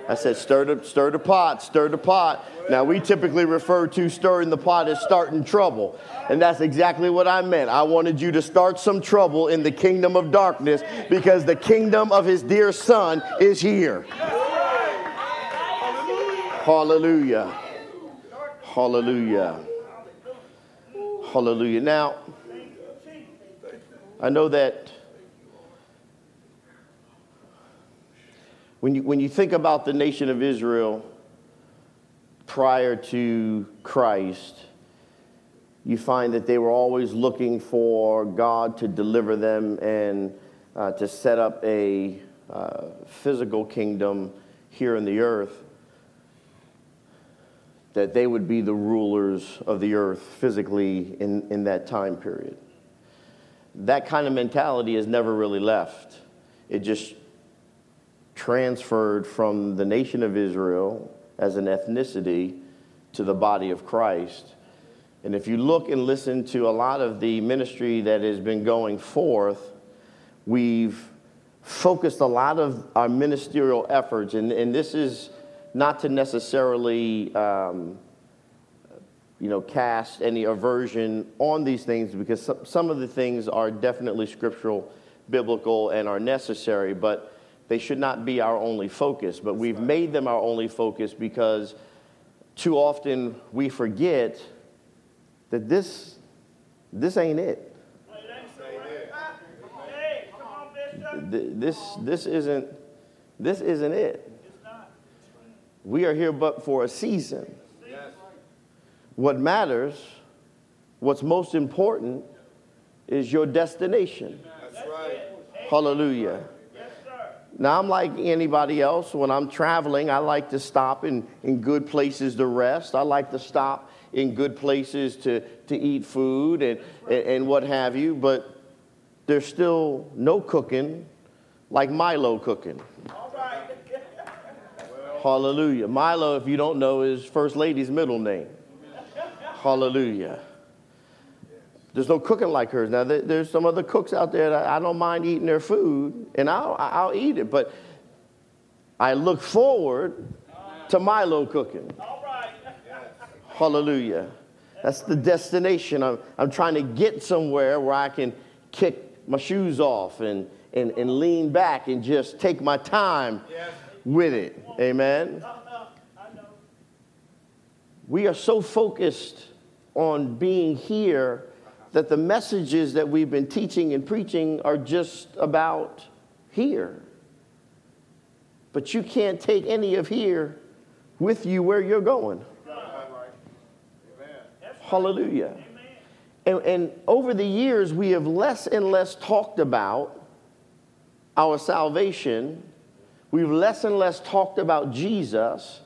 I said, stir the, stir the pot, stir the pot. Now, we typically refer to stirring the pot as starting trouble. And that's exactly what I meant. I wanted you to start some trouble in the kingdom of darkness because the kingdom of his dear son is here. Hallelujah. Hallelujah. Hallelujah. Now, I know that When you, when you think about the nation of Israel prior to Christ, you find that they were always looking for God to deliver them and uh, to set up a uh, physical kingdom here in the earth, that they would be the rulers of the earth physically in, in that time period. That kind of mentality has never really left. It just transferred from the nation of Israel as an ethnicity to the body of Christ. And if you look and listen to a lot of the ministry that has been going forth, we've focused a lot of our ministerial efforts, and, and this is not to necessarily um, you know, cast any aversion on these things because some, some of the things are definitely scriptural, biblical, and are necessary, but they should not be our only focus, but we've made them our only focus because too often we forget that this, this ain't it. This, this, isn't, this isn't it. We are here but for a season. What matters, what's most important, is your destination. Hallelujah. Now, I'm like anybody else. When I'm traveling, I like to stop in, in good places to rest. I like to stop in good places to, to eat food and, and, and what have you. But there's still no cooking like Milo cooking. Hallelujah. Milo, if you don't know, is First Lady's middle name. Hallelujah. There's no cooking like hers. Now, there's some other cooks out there that I don't mind eating their food, and I'll, I'll eat it, but I look forward to Milo cooking. Hallelujah. That's the destination. I'm, I'm trying to get somewhere where I can kick my shoes off and, and, and lean back and just take my time with it. Amen. We are so focused on being here that the messages that we've been teaching and preaching are just about here. But you can't take any of here with you where you're going. Hallelujah. And, and, over the years, we have less and less talked about our salvation. We've less and less talked about Jesus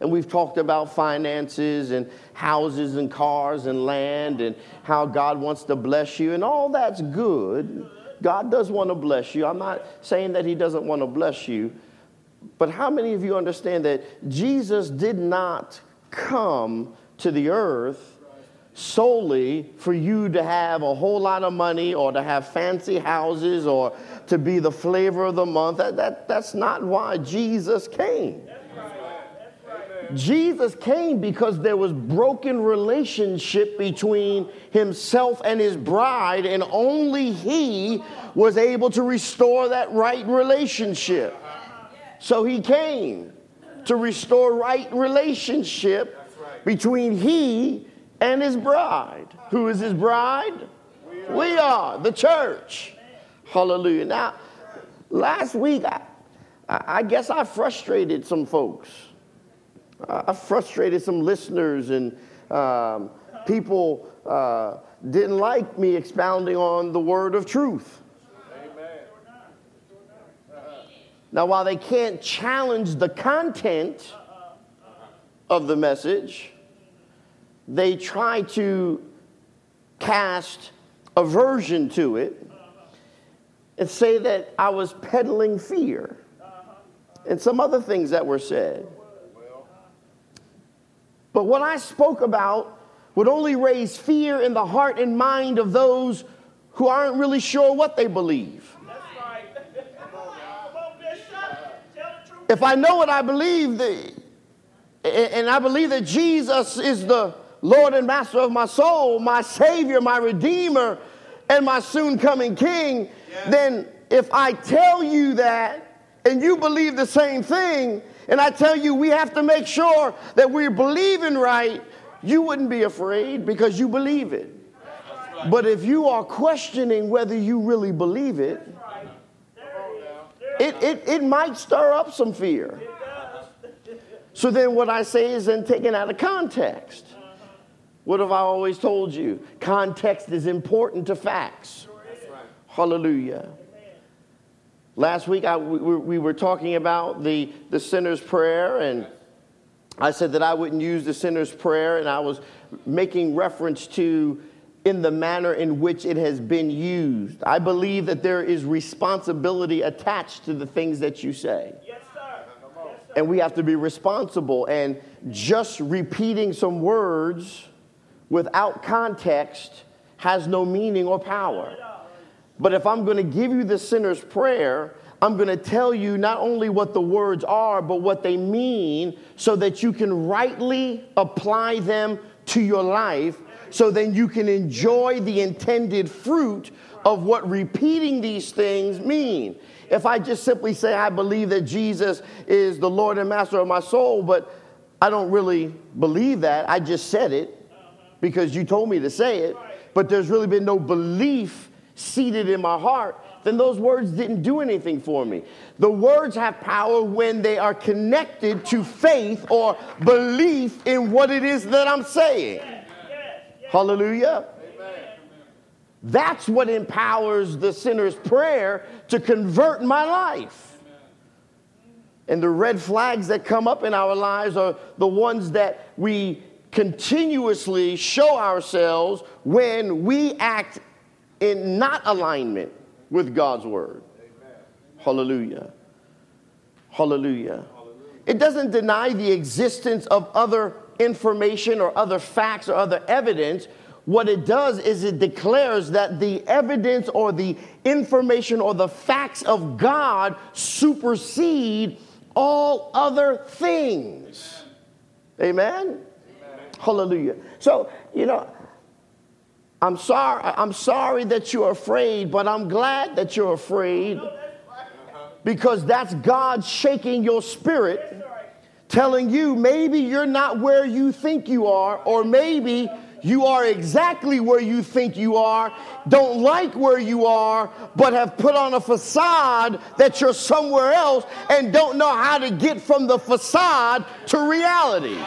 and we've talked about finances and houses and cars and land and how God wants to bless you, and all that's good. God does want to bless you. I'm not saying that He doesn't want to bless you, but how many of you understand that Jesus did not come to the earth solely for you to have a whole lot of money or to have fancy houses or to be the flavor of the month? That, that, that's not why Jesus came. Jesus came because there was broken relationship between himself and his bride and only he was able to restore that right relationship. So he came to restore right relationship between he and his bride. Who is his bride? We are the church. Hallelujah. Now, last week I, I guess I frustrated some folks. I frustrated some listeners, and um, people uh, didn't like me expounding on the word of truth. Now, while they can't challenge the content of the message, they try to cast aversion to it and say that I was peddling fear and some other things that were said. But what I spoke about would only raise fear in the heart and mind of those who aren't really sure what they believe. If I know what I believe, the, and I believe that Jesus is the Lord and Master of my soul, my Savior, my Redeemer, and my soon coming King, then if I tell you that and you believe the same thing, and I tell you, we have to make sure that we're believing right. You wouldn't be afraid because you believe it. But if you are questioning whether you really believe it, it, it, it might stir up some fear. So then, what I say is then taken out of context. What have I always told you? Context is important to facts. Hallelujah. Last week, I, we, we were talking about the, the sinner's prayer, and I said that I wouldn't use the sinner's prayer, and I was making reference to in the manner in which it has been used. I believe that there is responsibility attached to the things that you say. Yes, sir. And we have to be responsible. And just repeating some words without context has no meaning or power. But if I'm going to give you the sinner's prayer, I'm going to tell you not only what the words are, but what they mean so that you can rightly apply them to your life so then you can enjoy the intended fruit of what repeating these things mean. If I just simply say I believe that Jesus is the Lord and Master of my soul, but I don't really believe that. I just said it because you told me to say it, but there's really been no belief seated in my heart, then those words didn't do anything for me. The words have power when they are connected to faith or belief in what it is that I'm saying. Hallelujah. That's what empowers the sinner's prayer to convert my life. And the red flags that come up in our lives are the ones that we continuously show ourselves when we act in not alignment with God's word. Hallelujah. Hallelujah. It doesn't deny the existence of other information or other facts or other evidence. What it does is it declares that the evidence or the information or the facts of God supersede all other things. Amen? Amen. Hallelujah. So, you know, I'm sorry, I'm sorry that you're afraid, but I'm glad that you're afraid because that's God shaking your spirit, telling you maybe you're not where you think you are, or maybe you are exactly where you think you are, don't like where you are, but have put on a facade that you're somewhere else and don't know how to get from the facade to reality.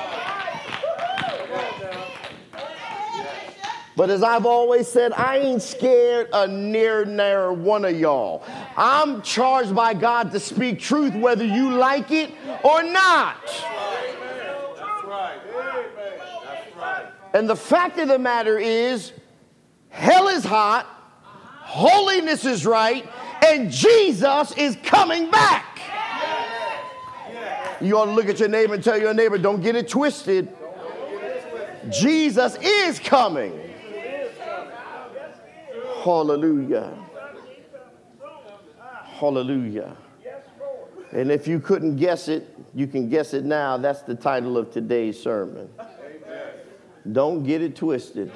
But as I've always said, I ain't scared of near near one of y'all. I'm charged by God to speak truth whether you like it or not. And the fact of the matter is, hell is hot, holiness is right, and Jesus is coming back. You ought to look at your neighbor and tell your neighbor, don't get it twisted. Jesus is coming. Hallelujah. Hallelujah. And if you couldn't guess it, you can guess it now. That's the title of today's sermon. Don't get it twisted.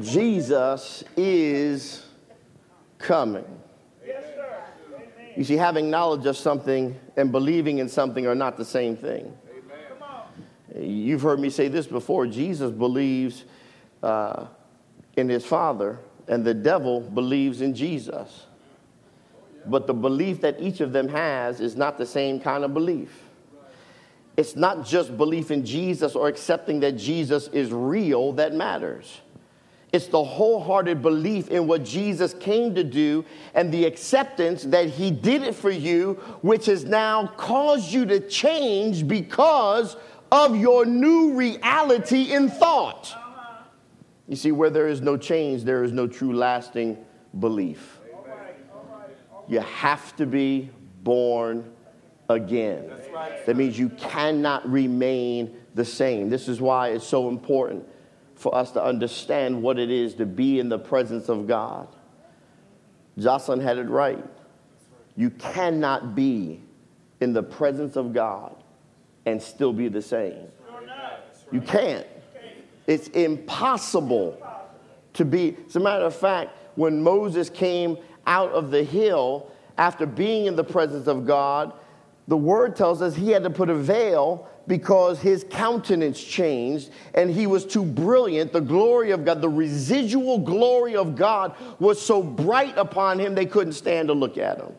Jesus is coming. You see, having knowledge of something and believing in something are not the same thing. You've heard me say this before Jesus believes uh, in his Father and the devil believes in Jesus. But the belief that each of them has is not the same kind of belief. It's not just belief in Jesus or accepting that Jesus is real that matters. It's the wholehearted belief in what Jesus came to do and the acceptance that he did it for you, which has now caused you to change because of your new reality in thought. You see, where there is no change, there is no true lasting belief. You have to be born again. That means you cannot remain the same. This is why it's so important for us to understand what it is to be in the presence of God. Jocelyn had it right. You cannot be in the presence of God and still be the same. You can't. It's impossible to be. As a matter of fact, when Moses came out of the hill after being in the presence of God, the word tells us he had to put a veil because his countenance changed and he was too brilliant. The glory of God, the residual glory of God was so bright upon him they couldn't stand to look at him.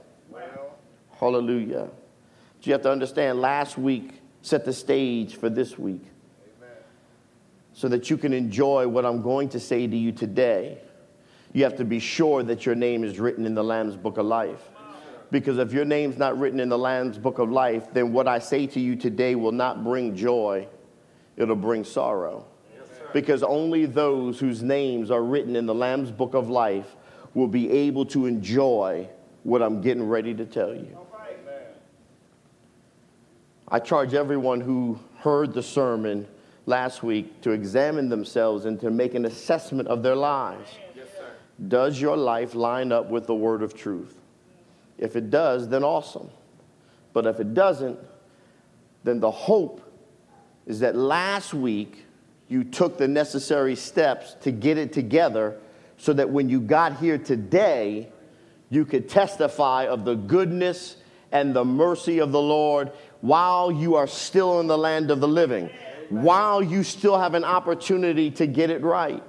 Hallelujah. you have to understand, last week set the stage for this week so that you can enjoy what I'm going to say to you today, you have to be sure that your name is written in the Lamb's book of life. Because if your name's not written in the Lamb's book of life, then what I say to you today will not bring joy, it'll bring sorrow. because only those whose names are written in the Lamb's book of life will be able to enjoy what I'm getting ready to tell you. I charge everyone who heard the sermon last week to examine themselves and to make an assessment of their lives. Yes, does your life line up with the word of truth? If it does, then awesome. But if it doesn't, then the hope is that last week you took the necessary steps to get it together so that when you got here today, you could testify of the goodness and the mercy of the Lord while you are still in the land of the living, while you still have an opportunity to get it right.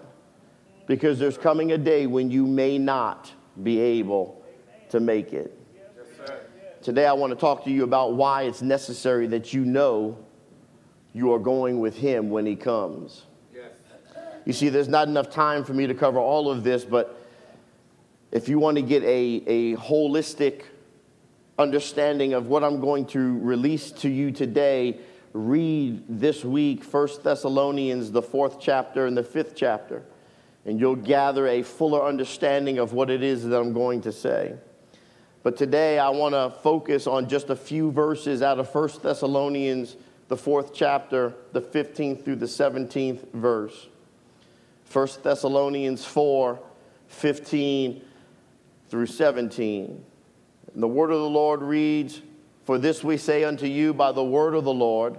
Because there's coming a day when you may not be able to make it. Today, I want to talk to you about why it's necessary that you know you are going with Him when He comes. You see, there's not enough time for me to cover all of this, but if you want to get a, a holistic understanding of what I'm going to release to you today, read this week 1 Thessalonians, the fourth chapter and the fifth chapter, and you'll gather a fuller understanding of what it is that I'm going to say. But today I want to focus on just a few verses out of 1 Thessalonians, the fourth chapter, the 15th through the 17th verse. 1 Thessalonians 4 15 through 17. And the word of the Lord reads, For this we say unto you by the word of the Lord,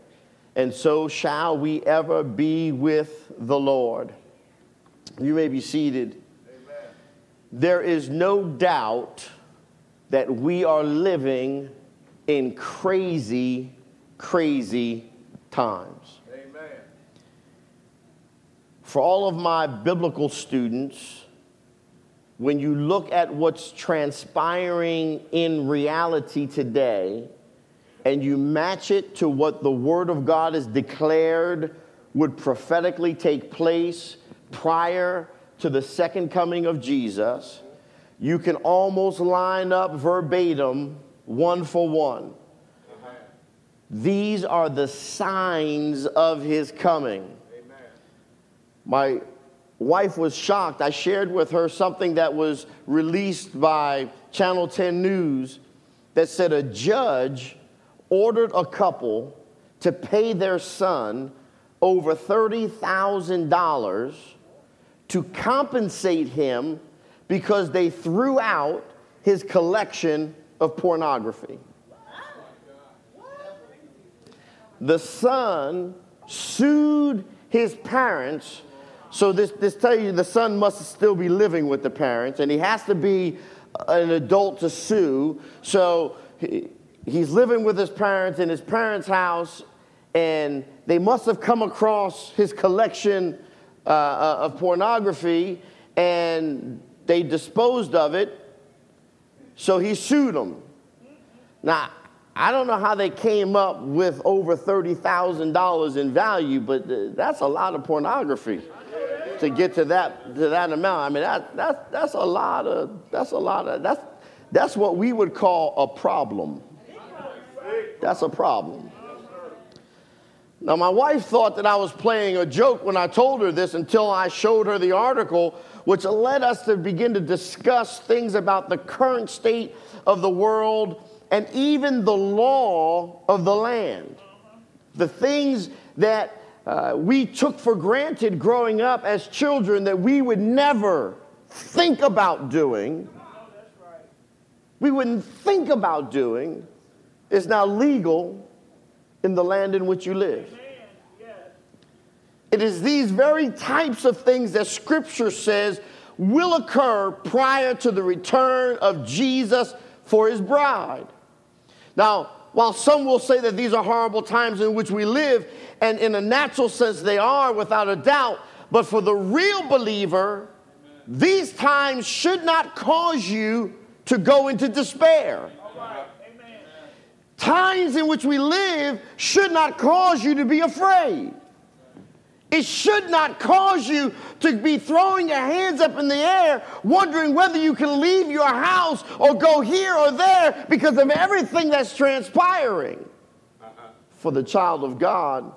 And so shall we ever be with the Lord. You may be seated. Amen. There is no doubt that we are living in crazy, crazy times. Amen. For all of my biblical students, when you look at what's transpiring in reality today and you match it to what the Word of God has declared would prophetically take place prior to the second coming of Jesus, you can almost line up verbatim one for one. These are the signs of his coming. My wife was shocked. I shared with her something that was released by Channel 10 News that said a judge ordered a couple to pay their son over $30,000 to compensate him because they threw out his collection of pornography. The son sued his parents so this, this tells you the son must still be living with the parents, and he has to be an adult to sue. So he, he's living with his parents in his parents' house, and they must have come across his collection uh, uh of pornography, and they disposed of it. So he sued them. Now, I don't know how they came up with over $30,000 in value, but uh, that's a lot of pornography to get to that to that amount. I mean, that, that that's a lot of that's a lot of that's that's what we would call a problem. That's a problem. Now, my wife thought that I was playing a joke when I told her this until I showed her the article, which led us to begin to discuss things about the current state of the world and even the law of the land. The things that uh, we took for granted growing up as children that we would never think about doing, we wouldn't think about doing, is now legal in the land in which you live. It is these very types of things that Scripture says will occur prior to the return of Jesus for his bride. Now, while some will say that these are horrible times in which we live, and in a natural sense, they are without a doubt. But for the real believer, these times should not cause you to go into despair. Times in which we live should not cause you to be afraid. It should not cause you to be throwing your hands up in the air, wondering whether you can leave your house or go here or there because of everything that's transpiring. For the child of God,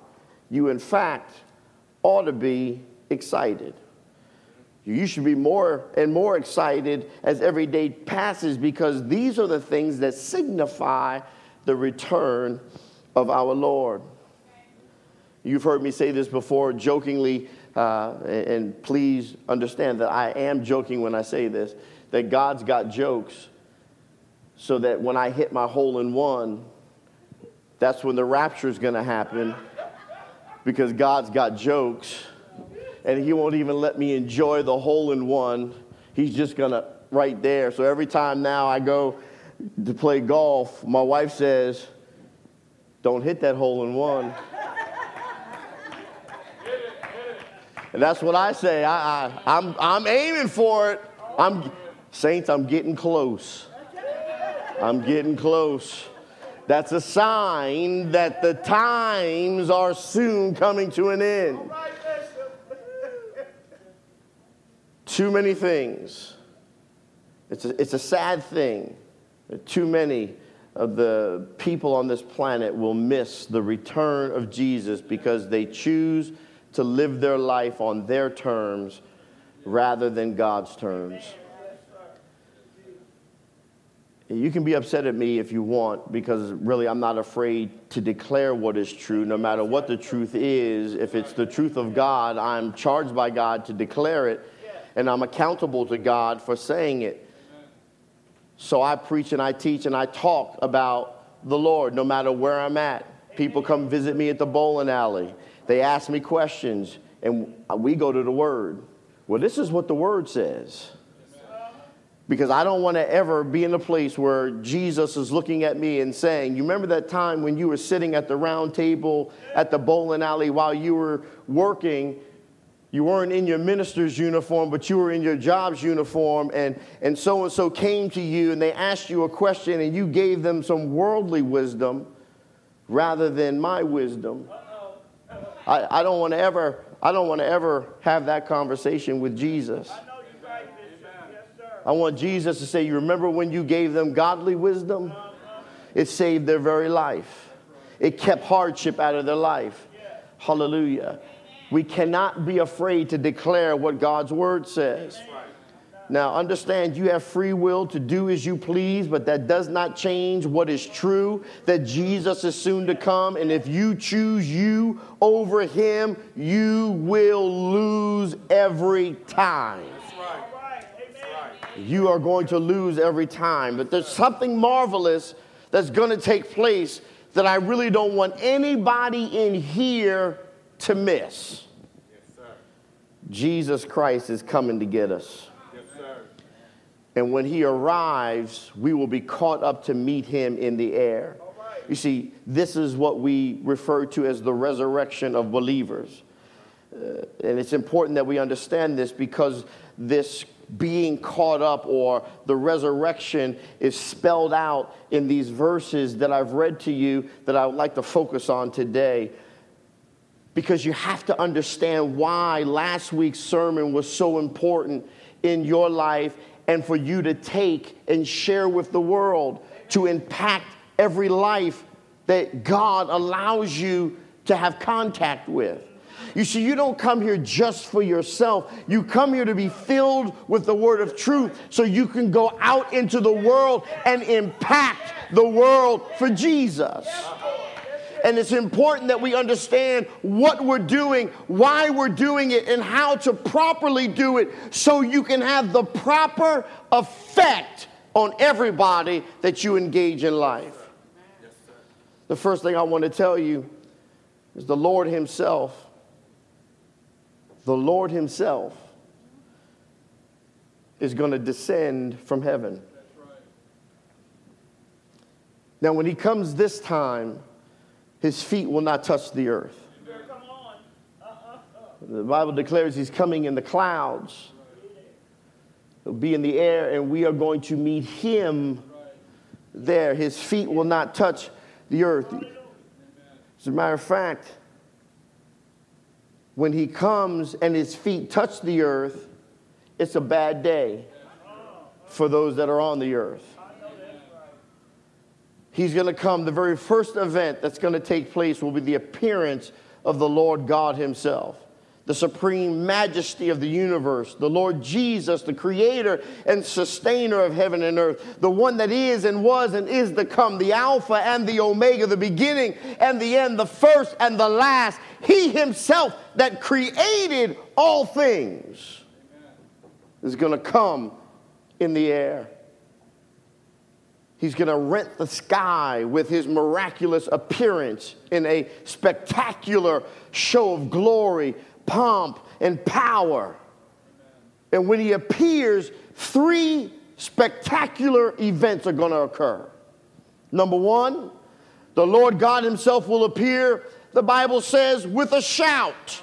you in fact ought to be excited. You should be more and more excited as every day passes because these are the things that signify the return of our Lord. You've heard me say this before jokingly, uh, and please understand that I am joking when I say this that God's got jokes so that when I hit my hole in one, that's when the rapture is going to happen because God's got jokes and He won't even let me enjoy the hole in one. He's just going to right there. So every time now I go to play golf, my wife says, Don't hit that hole in one. And that's what I say. I, I, I'm, I'm aiming for it. I'm, saints, I'm getting close. I'm getting close. That's a sign that the times are soon coming to an end. Too many things. It's a, it's a sad thing. Too many of the people on this planet will miss the return of Jesus because they choose to live their life on their terms rather than God's terms. You can be upset at me if you want, because really I'm not afraid to declare what is true, no matter what the truth is. If it's the truth of God, I'm charged by God to declare it, and I'm accountable to God for saying it. So I preach and I teach and I talk about the Lord no matter where I'm at. People come visit me at the bowling alley. They ask me questions, and we go to the Word. Well, this is what the Word says. Because I don't want to ever be in a place where Jesus is looking at me and saying, You remember that time when you were sitting at the round table at the bowling alley while you were working? You weren't in your minister's uniform, but you were in your job's uniform, and, and so and so came to you and they asked you a question, and you gave them some worldly wisdom rather than my wisdom. I, I don't want to ever, I don't want to ever have that conversation with Jesus. I want Jesus to say, You remember when you gave them godly wisdom? It saved their very life, it kept hardship out of their life. Hallelujah. We cannot be afraid to declare what God's word says. Now, understand you have free will to do as you please, but that does not change what is true that Jesus is soon to come. And if you choose you over him, you will lose every time. You are going to lose every time. But there's something marvelous that's going to take place that I really don't want anybody in here to miss. Jesus Christ is coming to get us. And when he arrives, we will be caught up to meet him in the air. You see, this is what we refer to as the resurrection of believers. Uh, and it's important that we understand this because this being caught up or the resurrection is spelled out in these verses that I've read to you that I would like to focus on today. Because you have to understand why last week's sermon was so important in your life and for you to take and share with the world to impact every life that God allows you to have contact with. You see, you don't come here just for yourself. You come here to be filled with the word of truth so you can go out into the world and impact the world for Jesus. And it's important that we understand what we're doing, why we're doing it, and how to properly do it so you can have the proper effect on everybody that you engage in life. The first thing I want to tell you is the Lord Himself, the Lord Himself is going to descend from heaven. Now, when He comes this time, his feet will not touch the earth. The Bible declares he's coming in the clouds. He'll be in the air, and we are going to meet him there. His feet will not touch the earth. As a matter of fact, when he comes and his feet touch the earth, it's a bad day for those that are on the earth he's going to come. The very first event that's going to take place will be the appearance of the Lord God Himself, the supreme majesty of the universe, the Lord Jesus, the creator and sustainer of heaven and earth, the one that is and was and is to come, the Alpha and the Omega, the beginning and the end, the first and the last. he himself that created all things is going to come in the air. He's going to rent the sky with his miraculous appearance in a spectacular show of glory, pomp, and power. And when he appears, three spectacular events are going to occur. Number one, the Lord God Himself will appear, the Bible says, with a shout.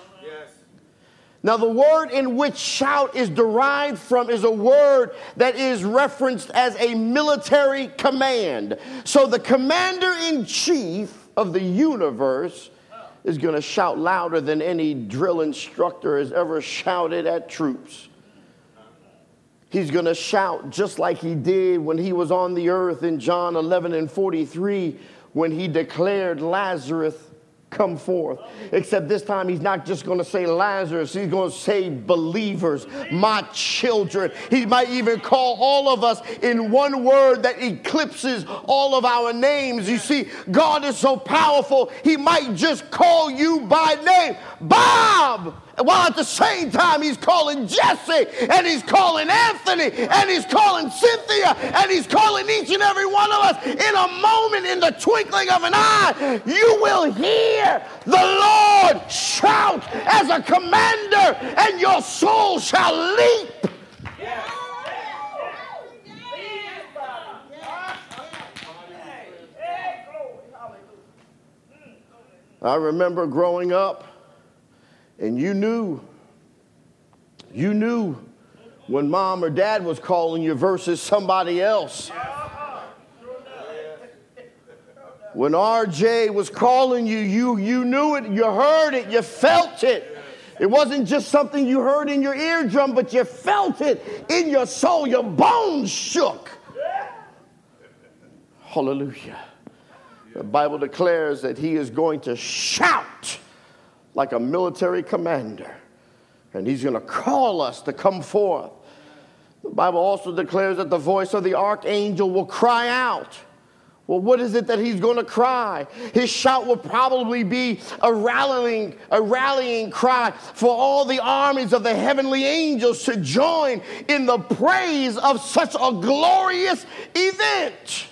Now, the word in which shout is derived from is a word that is referenced as a military command. So, the commander in chief of the universe is going to shout louder than any drill instructor has ever shouted at troops. He's going to shout just like he did when he was on the earth in John 11 and 43 when he declared Lazarus come forth. Except this time, he's not just going to say Lazarus, he's going to say believers, my children. He might even call all of us in one word that eclipses all of our names. You see, God is so powerful, he might just call you by name Bob. While at the same time, he's calling Jesse and he's calling Anthony and he's calling Cynthia and he's calling each and every one of us in a moment, in the twinkling of an eye. You will hear the Lord shout as a commander, and your soul shall leap. I remember growing up and you knew, you knew when mom or dad was calling you versus somebody else. When RJ was calling you, you, you knew it, you heard it, you felt it. It wasn't just something you heard in your eardrum, but you felt it in your soul. Your bones shook. Hallelujah. The Bible declares that he is going to shout like a military commander. And he's going to call us to come forth. The Bible also declares that the voice of the archangel will cry out. Well, what is it that he's going to cry? His shout will probably be a rallying, a rallying cry for all the armies of the heavenly angels to join in the praise of such a glorious event.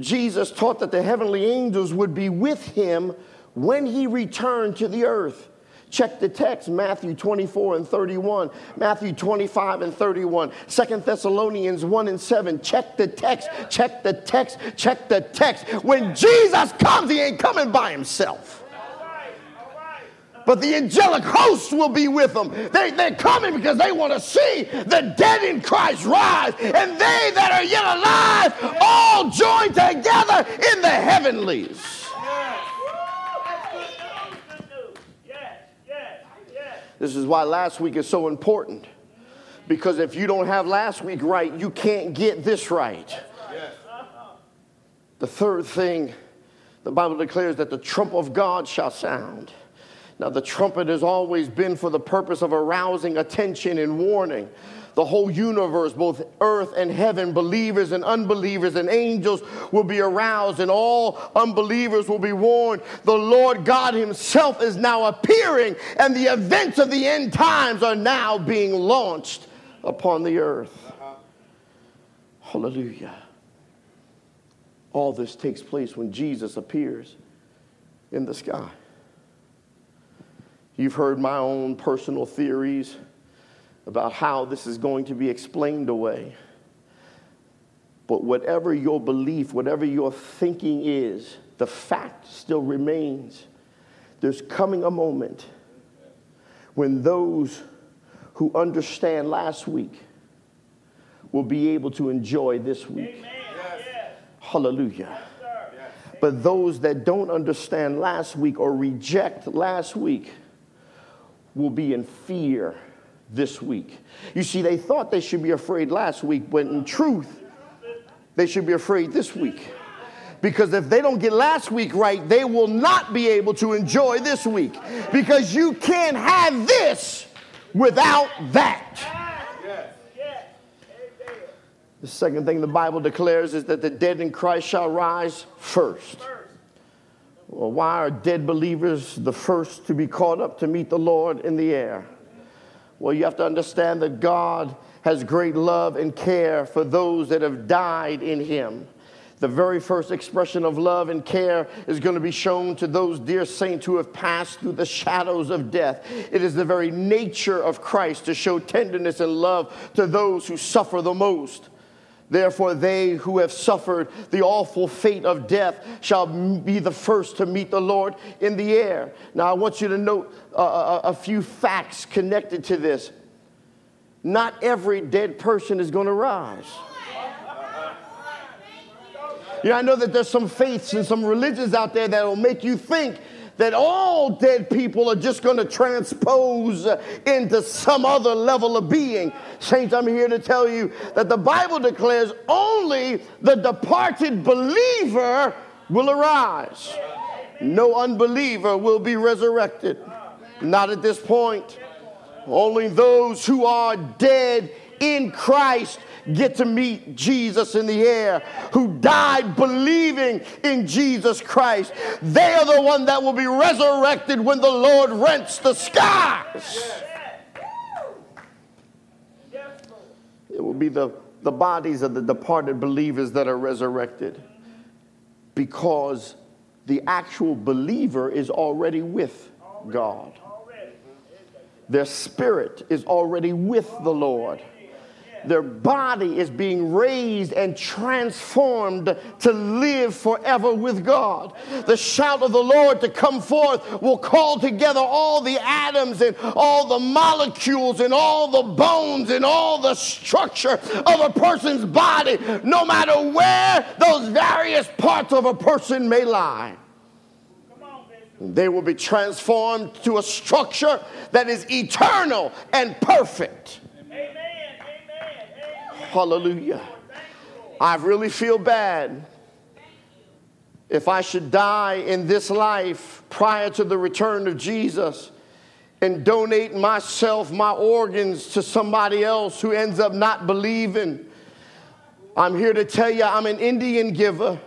Jesus taught that the heavenly angels would be with him when he returned to the earth. Check the text, Matthew 24 and 31, Matthew 25 and 31, 2 Thessalonians 1 and 7. Check the text, check the text, check the text. When Jesus comes, he ain't coming by himself. But the angelic hosts will be with them. They, they're coming because they want to see the dead in Christ rise, and they that are yet alive all join together in the heavenlies. This is why last week is so important. Because if you don't have last week right, you can't get this right. The third thing, the Bible declares that the trump of God shall sound. Now, the trumpet has always been for the purpose of arousing attention and warning the whole universe, both earth and heaven, believers and unbelievers and angels will be aroused, and all unbelievers will be warned. The Lord God Himself is now appearing, and the events of the end times are now being launched upon the earth. Hallelujah. All this takes place when Jesus appears in the sky. You've heard my own personal theories about how this is going to be explained away. But whatever your belief, whatever your thinking is, the fact still remains. There's coming a moment when those who understand last week will be able to enjoy this week. Yes. Hallelujah. Yes, but those that don't understand last week or reject last week will be in fear this week. You see, they thought they should be afraid last week, but in truth, they should be afraid this week. Because if they don't get last week right, they will not be able to enjoy this week. Because you can't have this without that. The second thing the Bible declares is that the dead in Christ shall rise first. Well, why are dead believers the first to be caught up to meet the Lord in the air? Well, you have to understand that God has great love and care for those that have died in Him. The very first expression of love and care is going to be shown to those dear saints who have passed through the shadows of death. It is the very nature of Christ to show tenderness and love to those who suffer the most. Therefore, they who have suffered the awful fate of death shall be the first to meet the Lord in the air. Now, I want you to note a, few facts connected to this. Not every dead person is going to rise. Yeah, I know that there's some faiths and some religions out there that will make you think that all dead people are just going to transpose into some other level of being. Saints, I'm here to tell you that the Bible declares only the departed believer will arise. No unbeliever will be resurrected. Not at this point. Only those who are dead in Christ get to meet Jesus in the air, who died believing in Jesus Christ. They are the one that will be resurrected when the Lord rents the skies. It will be the, the bodies of the departed believers that are resurrected because the actual believer is already with God. Their spirit is already with the Lord their body is being raised and transformed to live forever with God. The shout of the Lord to come forth will call together all the atoms and all the molecules and all the bones and all the structure of a person's body, no matter where those various parts of a person may lie. They will be transformed to a structure that is eternal and perfect. Hallelujah. I really feel bad if I should die in this life prior to the return of Jesus and donate myself, my organs to somebody else who ends up not believing. I'm here to tell you I'm an Indian giver.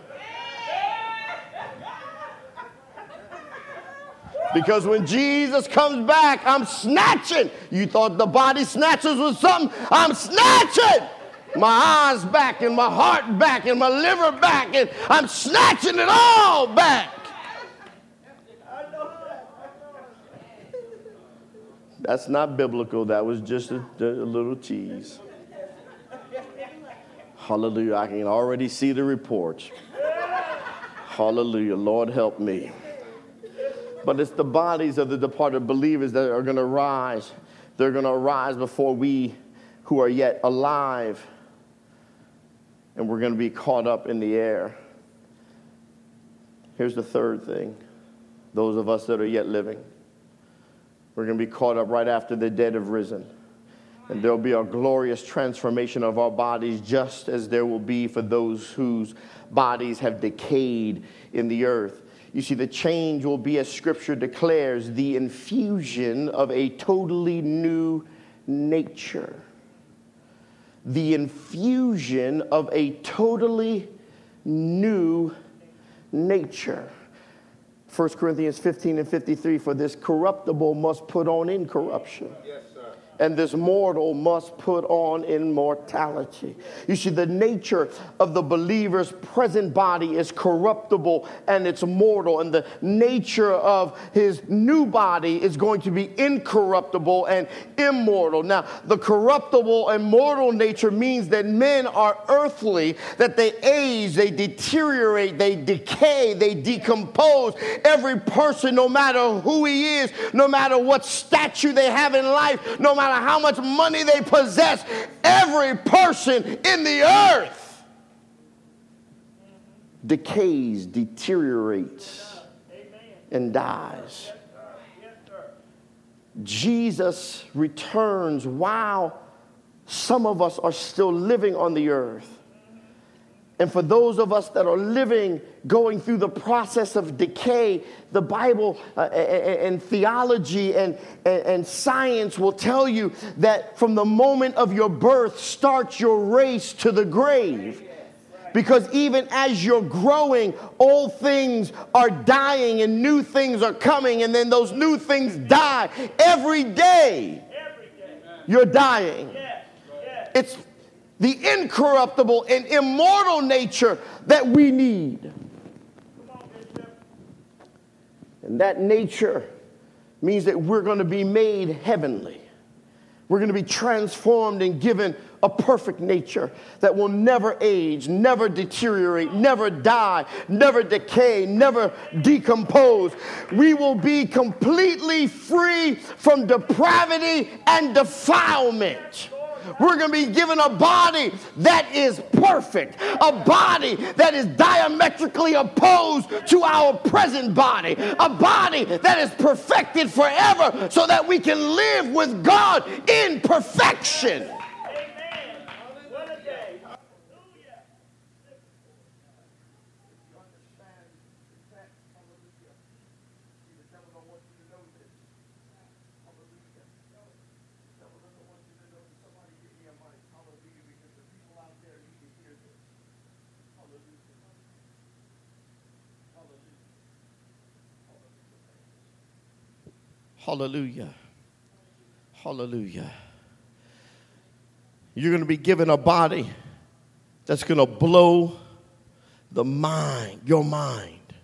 Because when Jesus comes back, I'm snatching. You thought the body snatchers was something? I'm snatching my eyes back and my heart back and my liver back, and I'm snatching it all back. That's not biblical. That was just a, a little tease. Hallelujah. I can already see the reports. Hallelujah. Lord, help me. But it's the bodies of the departed believers that are going to rise. They're going to rise before we who are yet alive and we're going to be caught up in the air. Here's the third thing those of us that are yet living, we're going to be caught up right after the dead have risen. And there'll be a glorious transformation of our bodies, just as there will be for those whose bodies have decayed in the earth. You see, the change will be, as scripture declares, the infusion of a totally new nature the infusion of a totally new nature. 1 Corinthians 15 and 53 for this corruptible must put on incorruption. Yes and this mortal must put on immortality. You see, the nature of the believer's present body is corruptible and it's mortal, and the nature of his new body is going to be incorruptible and immortal. Now, the corruptible and mortal nature means that men are earthly, that they age, they deteriorate, they decay, they decompose. Every person, no matter who he is, no matter what stature they have in life, no matter matter how much money they possess, every person in the earth decays, deteriorates, and dies. Jesus returns while some of us are still living on the earth. And for those of us that are living, going through the process of decay, the Bible uh, and, theology and, and, and science will tell you that from the moment of your birth starts your race to the grave. Because even as you're growing, old things are dying and new things are coming, and then those new things die. Every day, you're dying. It's the incorruptible and immortal nature that we need. And that nature means that we're going to be made heavenly. We're going to be transformed and given a perfect nature that will never age, never deteriorate, never die, never decay, never decompose. We will be completely free from depravity and defilement. We're going to be given a body that is perfect, a body that is diametrically opposed to our present body, a body that is perfected forever so that we can live with God in perfection. Hallelujah. Hallelujah. You're going to be given a body that's going to blow the mind, your mind.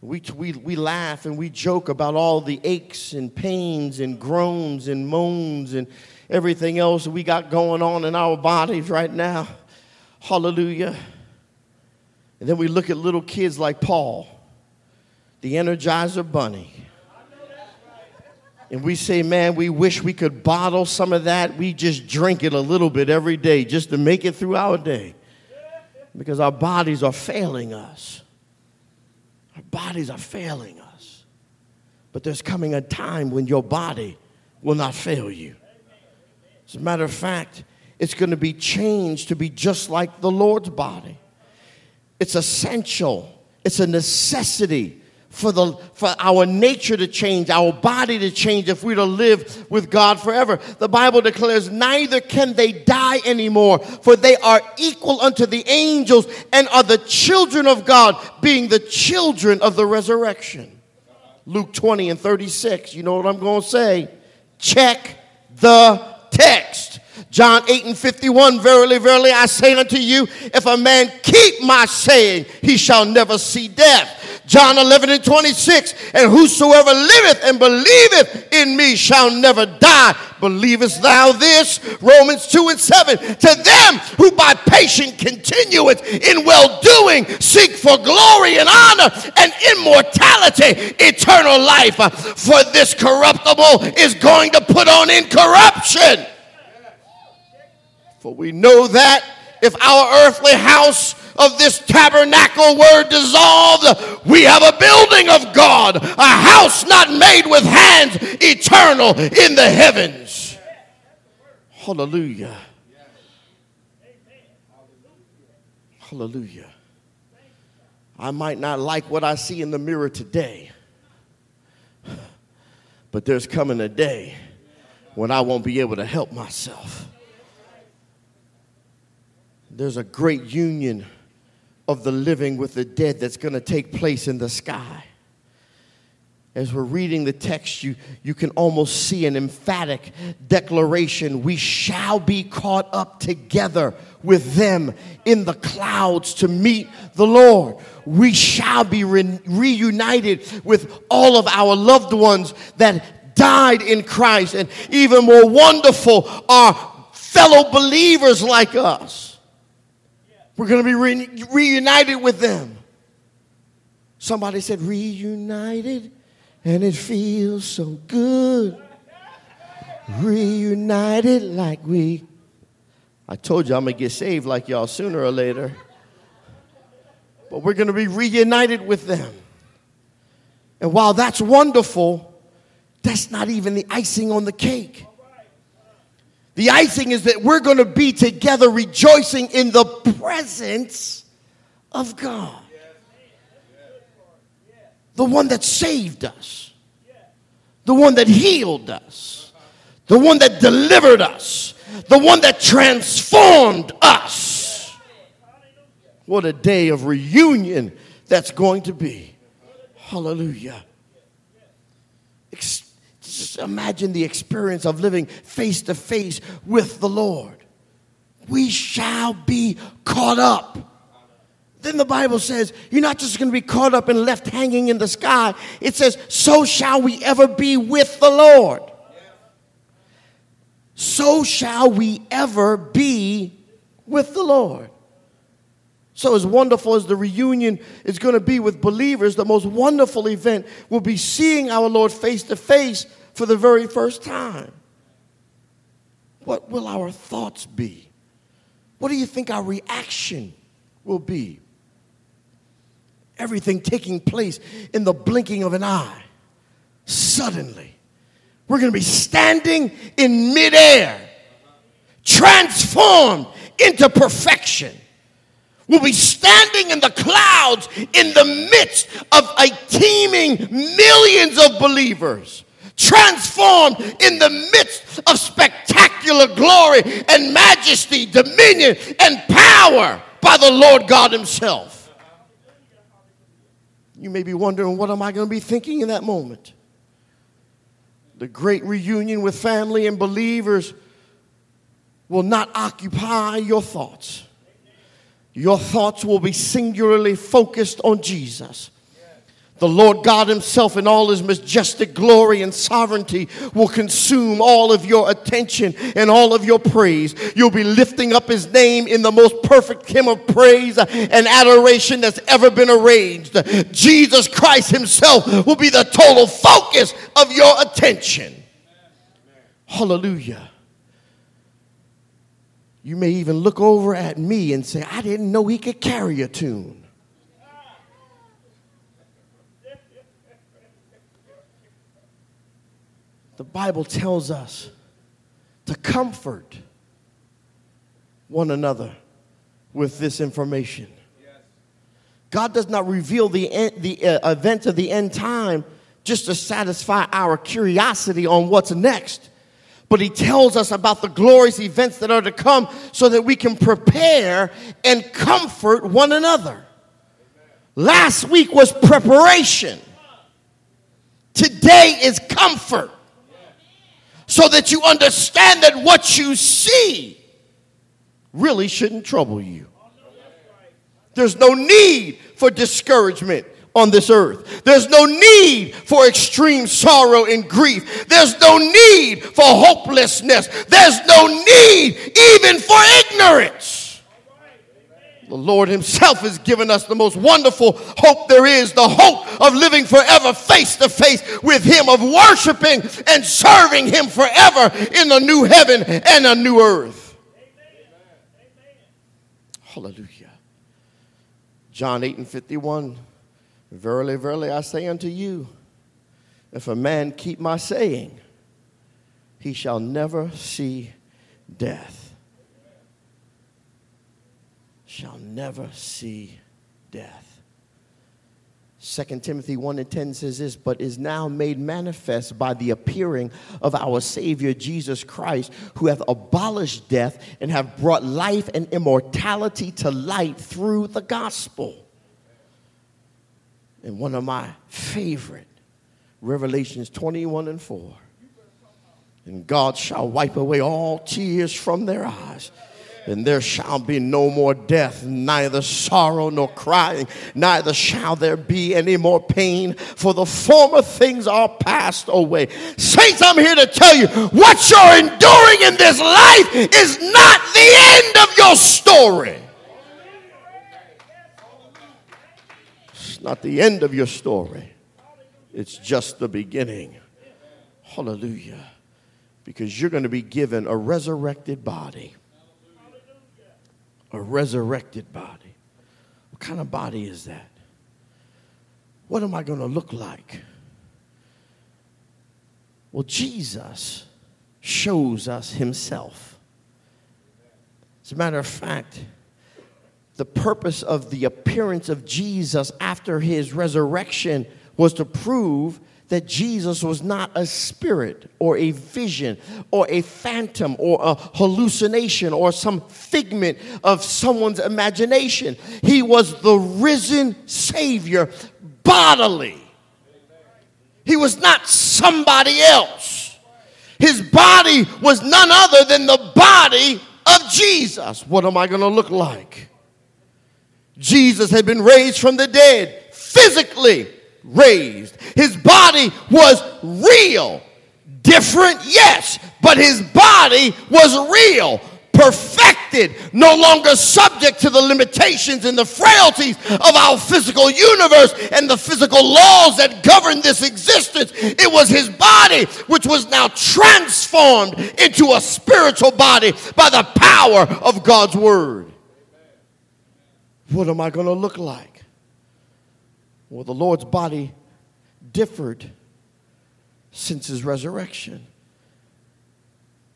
We, we, we laugh and we joke about all the aches and pains and groans and moans and everything else that we got going on in our bodies right now. Hallelujah. And then we look at little kids like Paul the Energizer Bunny. And we say, man, we wish we could bottle some of that. We just drink it a little bit every day just to make it through our day. Because our bodies are failing us. Our bodies are failing us. But there's coming a time when your body will not fail you. As a matter of fact, it's going to be changed to be just like the Lord's body. It's essential, it's a necessity for, the, for our nature to change, our body to change if we're to live with God forever. The Bible declares, neither can they die anymore, for they are equal unto the angels and are the children of God, being the children of the resurrection. Luke 20 and 36. You know what I'm going to say? Check the text. John 8 and 51, verily, verily, I say unto you, if a man keep my saying, he shall never see death. John 11 and 26, and whosoever liveth and believeth in me shall never die. Believest thou this? Romans 2 and 7. To them who by patient continuance in well doing seek for glory and honor and immortality, eternal life. For this corruptible is going to put on incorruption. For we know that if our earthly house of this tabernacle were dissolved, we have a building of God, a house not made with hands, eternal in the heavens. Hallelujah. Hallelujah. I might not like what I see in the mirror today, but there's coming a day when I won't be able to help myself. There's a great union of the living with the dead that's going to take place in the sky. As we're reading the text, you, you can almost see an emphatic declaration we shall be caught up together with them in the clouds to meet the Lord. We shall be re- reunited with all of our loved ones that died in Christ. And even more wonderful are fellow believers like us we're going to be re- reunited with them. Somebody said, reunited, and it feels so good. Reunited like we. I told you I'm going to get saved like y'all sooner or later. But we're going to be reunited with them. And while that's wonderful, that's not even the icing on the cake. The icing is that we're going to be together rejoicing in the presence of God. The one that saved us, the one that healed us, the one that delivered us, the one that transformed us. What a day of reunion that's going to be. Hallelujah. Imagine the experience of living face to face with the Lord. We shall be caught up. Then the Bible says, you're not just going to be caught up and left hanging in the sky. It says, so shall we ever be with the Lord. So shall we ever be with the Lord. So, as wonderful as the reunion is going to be with believers, the most wonderful event will be seeing our Lord face to face for the very first time. What will our thoughts be? What do you think our reaction will be? Everything taking place in the blinking of an eye. Suddenly, we're going to be standing in midair, transformed into perfection We'll be standing in the clouds in the midst of a teeming millions of believers, transformed in the midst of spectacular glory and majesty, dominion and power by the Lord God Himself. You may be wondering, what am I going to be thinking in that moment? The great reunion with family and believers will not occupy your thoughts your thoughts will be singularly focused on Jesus. The Lord God Himself, in all His majestic glory and sovereignty, will consume all of your attention and all of your praise. You'll be lifting up His name in the most perfect hymn of praise and adoration that's ever been arranged. Jesus Christ Himself will be the total focus of your attention. Hallelujah. You may even look over at me and say, I didn't know he could carry a tune. The Bible tells us to comfort one another with this information. God does not reveal the, end, the uh, events of the end time just to satisfy our curiosity on what's next but he tells us about the glorious events that are to come so that we can prepare and comfort one another. Last week was preparation. Today is comfort. So that you understand that what you see really shouldn't trouble you. There's no need for discouragement on this earth. There's no need for extreme sorrow and grief. There's no need for hopelessness. There's no need even for ignorance. The Lord Himself has given us the most wonderful hope there is the hope of living forever face to face with Him, of worshiping and serving Him forever in a new heaven and a new earth. Hallelujah. John 8 and 51. Verily, verily, I say unto you, if a man keep my saying, he shall never see death. Shall never see death. 2 Timothy 1 and 10 says this, but is now made manifest by the appearing of our Savior Jesus Christ, who hath abolished death and have brought life and immortality to light through the gospel and one of my favorite, Revelations 21 and 4. And God shall wipe away all tears from their eyes. And there shall be no more death, neither sorrow nor crying, neither shall there be any more pain, for the former things are passed away. Saints, I'm here to tell you what you're enduring in this life is not the end of your story. It's not the end of your story, it's just the beginning. Hallelujah. Because you're going to be given a resurrected body. A resurrected body. What kind of body is that? What am I going to look like? Well, Jesus shows us himself. As a matter of fact, the purpose of the appearance of Jesus after his resurrection was to prove that Jesus was not a spirit or a vision or a phantom or a hallucination or some figment of someone's imagination. He was the risen Savior bodily. He was not somebody else. His body was none other than the body of Jesus. What am I going to look like? Jesus had been raised from the dead, physically raised. His body was real. Different, yes, but his body was real perfected, no longer subject to the limitations and the frailties of our physical universe and the physical laws that govern this existence. It was his body which was now transformed into a spiritual body by the power of God's word. What am I going to look like? Well, the Lord's body differed since his resurrection.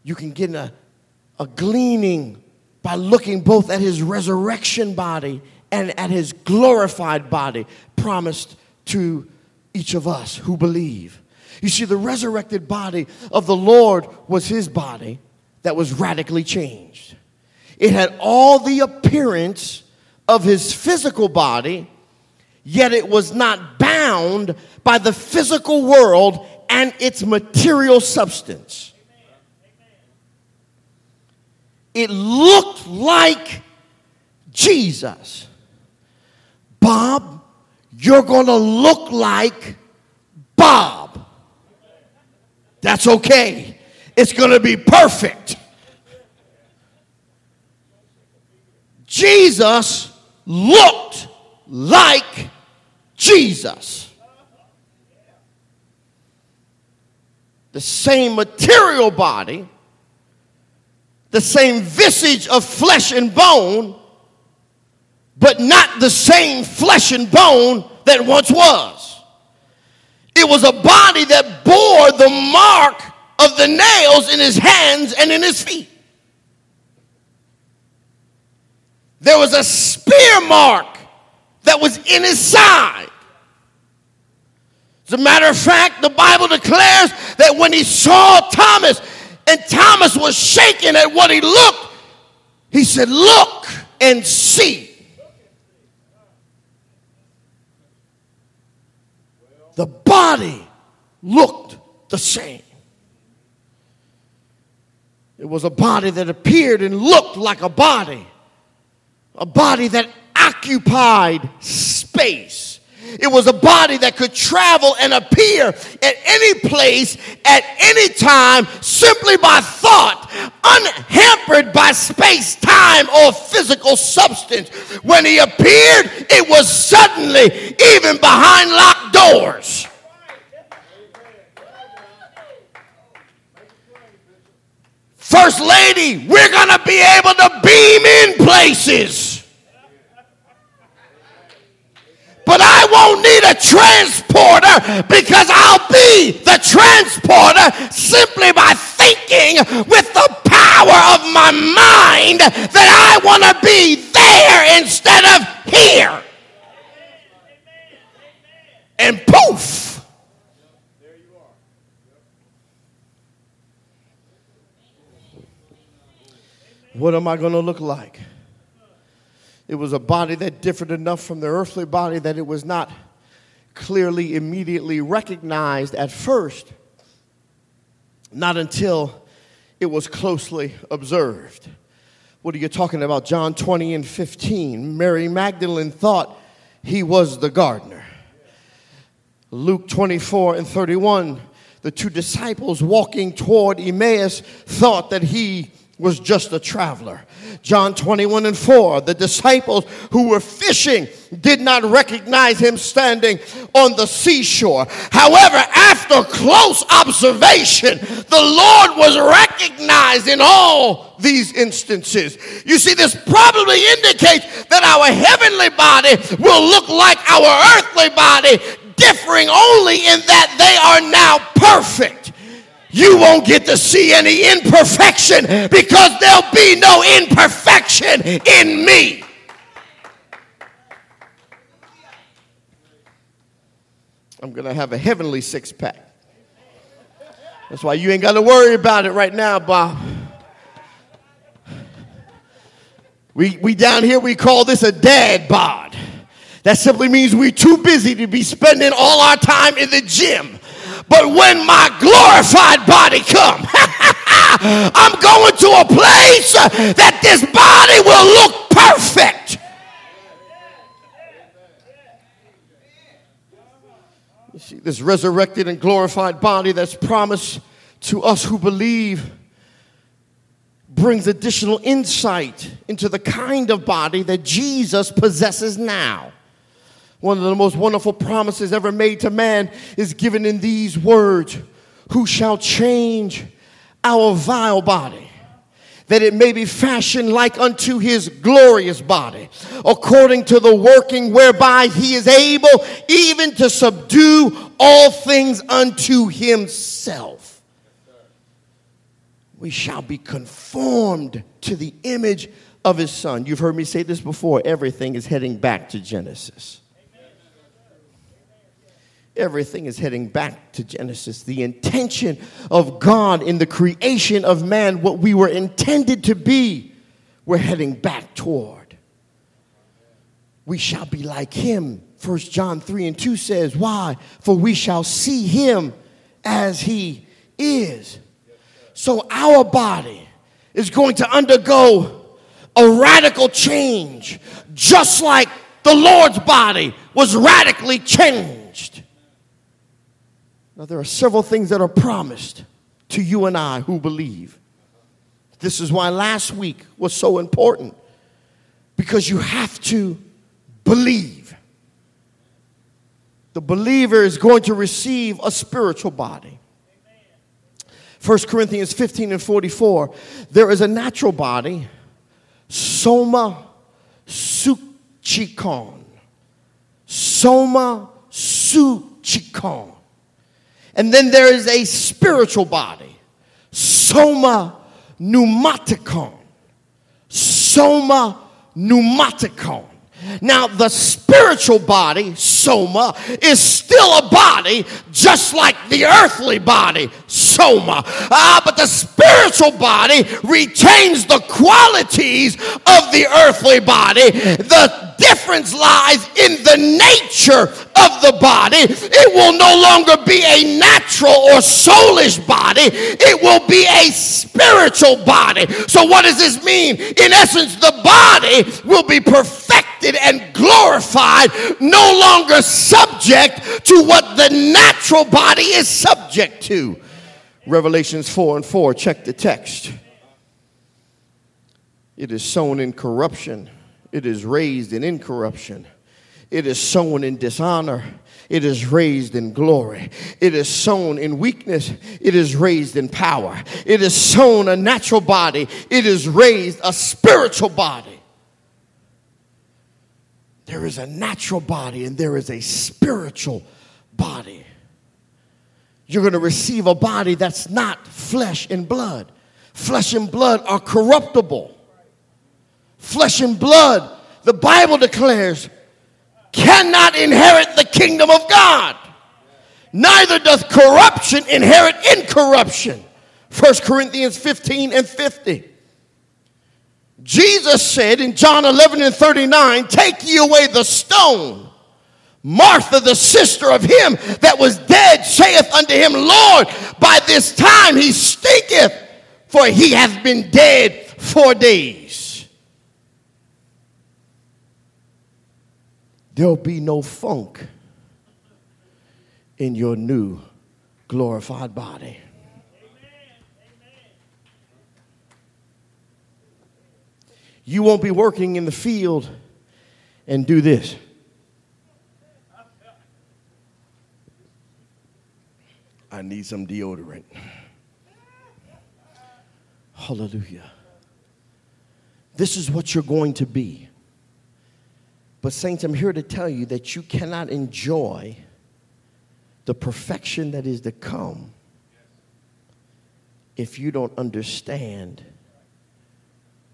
You can get a a gleaning by looking both at his resurrection body and at his glorified body promised to each of us who believe. You see, the resurrected body of the Lord was his body that was radically changed. It had all the appearance of his physical body, yet it was not bound by the physical world and its material substance. it looked like Jesus. Bob, you're going to look like Bob. That's okay. It's going to be perfect. Jesus looked like Jesus. The same material body the same visage of flesh and bone, but not the same flesh and bone that once was. It was a body that bore the mark of the nails in his hands and in his feet. There was a spear mark that was in his side. As a matter of fact, the Bible declares that when he saw Thomas, and Thomas was shaking at what he looked. He said, Look and see. The body looked the same. It was a body that appeared and looked like a body, a body that occupied space it was a body that could travel and appear at any place at any time simply by thought, unhampered by space, time, or physical substance. When he appeared, it was suddenly, even behind locked doors. First Lady, we're going to be able to beam in places. But I won't need a transporter because I'll be the transporter simply by thinking with the power of my mind that I want to be there instead of here. And poof. There you are. What am I going to look like? It was a body that differed enough from the earthly body that it was not clearly, immediately recognized at first, not until it was closely observed. What are you talking about? John 20 and 15. Mary Magdalene thought he was the gardener. Luke 24 and 31. The two disciples walking toward Emmaus thought that he was just a traveler. John 21 and 4, the disciples who were fishing did not recognize him standing on the seashore. However, after close observation, the Lord was recognized in all these instances. You see, this probably indicates that our heavenly body will look like our earthly body, differing only in that they are now perfect you won't get to see any imperfection because there'll be no imperfection in me. I'm going to have a heavenly six pack. That's why you ain't got to worry about it right now, Bob. We, we down here, we call this a dad bod. That simply means we're too busy to be spending all our time in the gym. But when my glorified body come, I'm going to a place that this body will look perfect. You see, this resurrected and glorified body that's promised to us who believe brings additional insight into the kind of body that Jesus possesses now. One of the most wonderful promises ever made to man is given in these words Who shall change our vile body? that it may be fashioned like unto his glorious body, according to the working whereby he is able even to subdue all things unto himself. We shall be conformed to the image of his son. You've heard me say this before everything is heading back to Genesis. Everything is heading back to Genesis. The intention of God in the creation of man, what we were intended to be, we're heading back toward. We shall be like him. First John 3 and 2 says, Why? For we shall see him as he is. So our body is going to undergo a radical change, just like the Lord's body was radically changed. Now, there are several things that are promised to you and I who believe. This is why last week was so important because you have to believe. The believer is going to receive a spiritual body. 1 Corinthians 15 and 44 there is a natural body, soma psychikon. Soma psychikon. And then there is a spiritual body, soma pneumaticon. Soma pneumaticon. Now, the spiritual body, soma, is still a body just like the earthly body, soma. Ah, but the spiritual body retains the qualities of the earthly body. The difference lies in the nature of the body. It will no longer be a natural or soulish body, it will be a spiritual body. So, what does this mean? In essence, the body will be perfected and glorified, no longer subject to what the natural body is subject to. Revelations 4 and 4, check the text. It is sown in corruption, it is raised in incorruption. It is sown in dishonor. It is raised in glory. It is sown in weakness. It is raised in power. It is sown a natural body. It is raised a spiritual body. There is a natural body and there is a spiritual body. You're going to receive a body that's not flesh and blood. Flesh and blood are corruptible. Flesh and blood, the Bible declares, cannot inherit the kingdom of God. Neither doth corruption inherit incorruption. 1 Corinthians 15 and 50. Jesus said in John 11 and 39, Take ye away the stone. Martha, the sister of him that was dead, saith unto him, Lord, by this time he stinketh, for he hath been dead four days. There'll be no funk in your new glorified body. You won't be working in the field and do this. I need some deodorant. Hallelujah. This is what you're going to be. But, Saints, I'm here to tell you that you cannot enjoy the perfection that is to come if you don't understand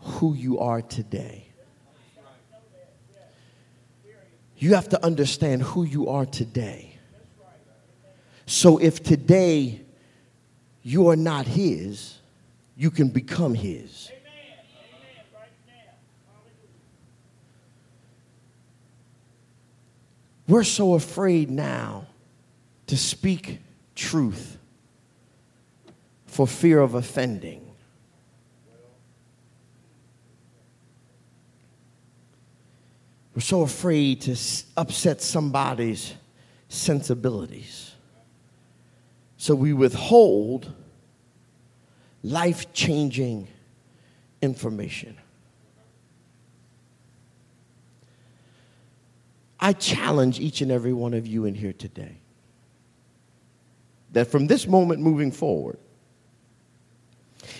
who you are today. You have to understand who you are today. So if today you are not His, you can become His. We're so afraid now to speak truth for fear of offending. We're so afraid to upset somebody's sensibilities. So we withhold life changing information. I challenge each and every one of you in here today that from this moment moving forward,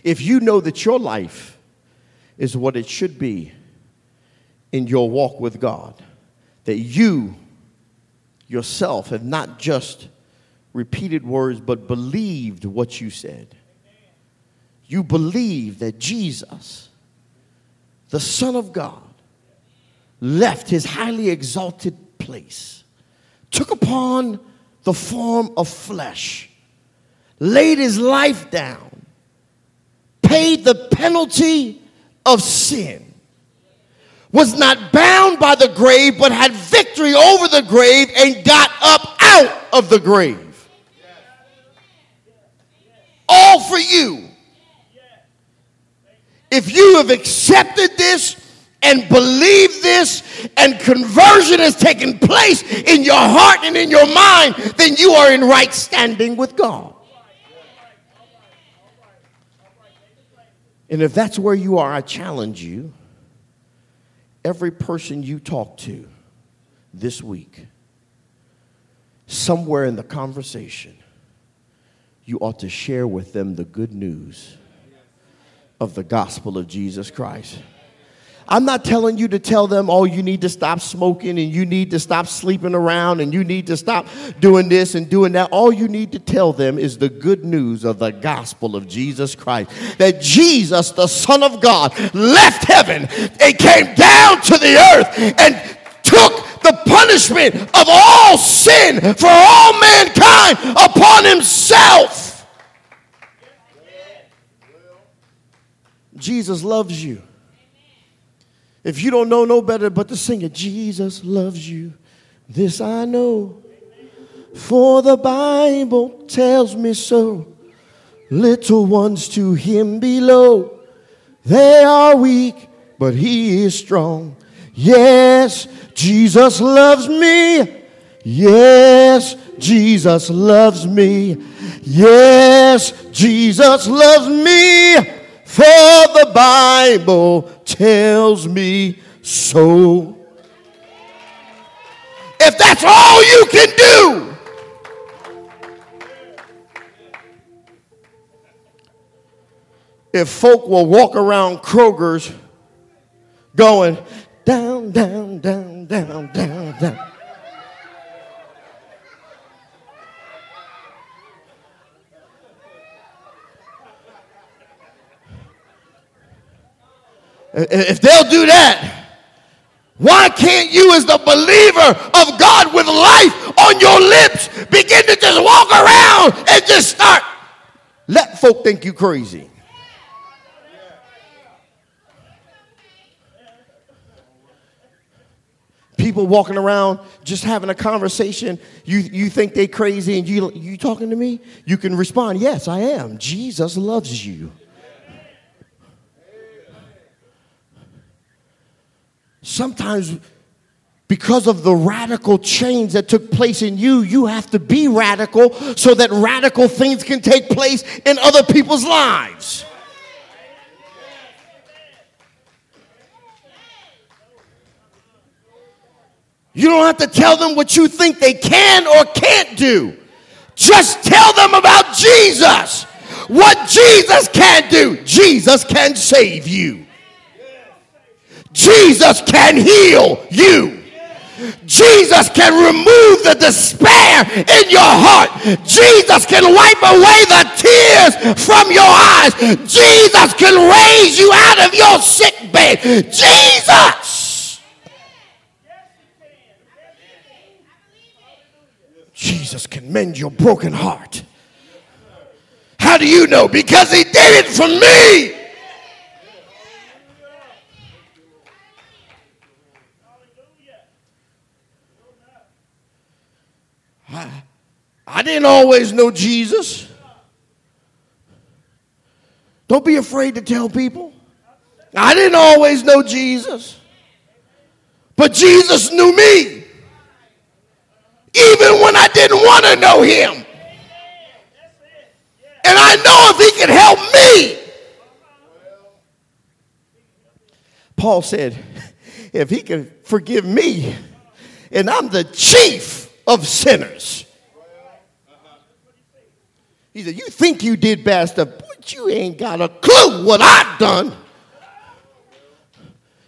if you know that your life is what it should be in your walk with God, that you yourself have not just repeated words, but believed what you said. You believe that Jesus, the Son of God, left his highly exalted place, took upon the form of flesh, laid his life down, paid the penalty of sin, was not bound by the grave, but had victory over the grave and got up out of the grave. All for you. If you have accepted this, and believe this and conversion has taken place in your heart and in your mind, then you are in right standing with God. And if that's where you are, I challenge you every person you talk to this week, somewhere in the conversation, you ought to share with them the good news of the gospel of Jesus Christ. I'm not telling you to tell them, oh, you need to stop smoking and you need to stop sleeping around and you need to stop doing this and doing that. All you need to tell them is the good news of the gospel of Jesus Christ. That Jesus, the Son of God, left heaven and came down to the earth and took the punishment of all sin for all mankind upon himself. Jesus loves you. If you don't know no better but to sing it, Jesus loves you, this I know. For the Bible tells me so. Little ones to him below, they are weak, but he is strong. Yes, Jesus loves me. Yes, Jesus loves me. Yes, Jesus loves me. For the Bible tells me so. If that's all you can do, if folk will walk around Kroger's going down, down, down, down, down, down. If they'll do that, why can't you, as the believer of God with life on your lips, begin to just walk around and just start? Let folk think you crazy. People walking around just having a conversation, you, you think they crazy and you, you talking to me? You can respond, yes, I am. Jesus loves you. Sometimes, because of the radical change that took place in you, you have to be radical so that radical things can take place in other people's lives. You don't have to tell them what you think they can or can't do. Just tell them about Jesus. What Jesus can do, Jesus can save you. Jesus can heal you. Jesus can remove the despair in your heart. Jesus can wipe away the tears from your eyes. Jesus can raise you out of your sick bed. Jesus. Jesus can mend your broken heart. How do you know? Because he did it for me. I, I didn't always know Jesus. Don't be afraid to tell people. I didn't always know Jesus, but Jesus knew me. Even when I didn't want to know him. And I know if he can help me. Paul said, if he can forgive me, and I'm the chief of sinners. He said, You think you did bad stuff, but you ain't got a clue what I've done.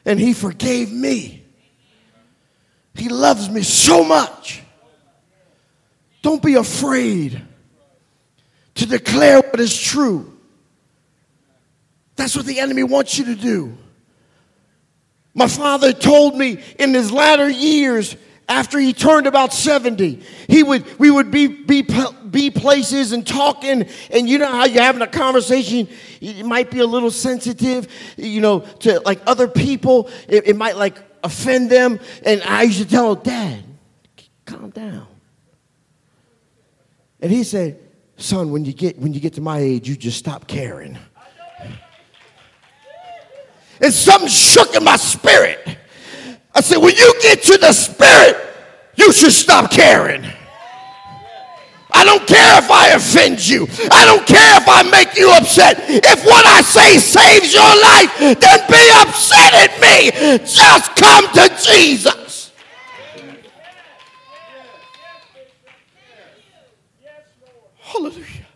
And he forgave me. He loves me so much. Don't be afraid to declare what is true. That's what the enemy wants you to do. My father told me in his latter years, after he turned about 70 he would we would be be be places and talking and you know how you're having a conversation it might be a little sensitive you know to like other people it, it might like offend them and i used to tell him dad calm down and he said son when you get when you get to my age you just stop caring and something shook in my spirit I said, when you get to the spirit, you should stop caring. I don't care if I offend you. I don't care if I make you upset. If what I say saves your life, then be upset at me. Just come to Jesus. Hallelujah.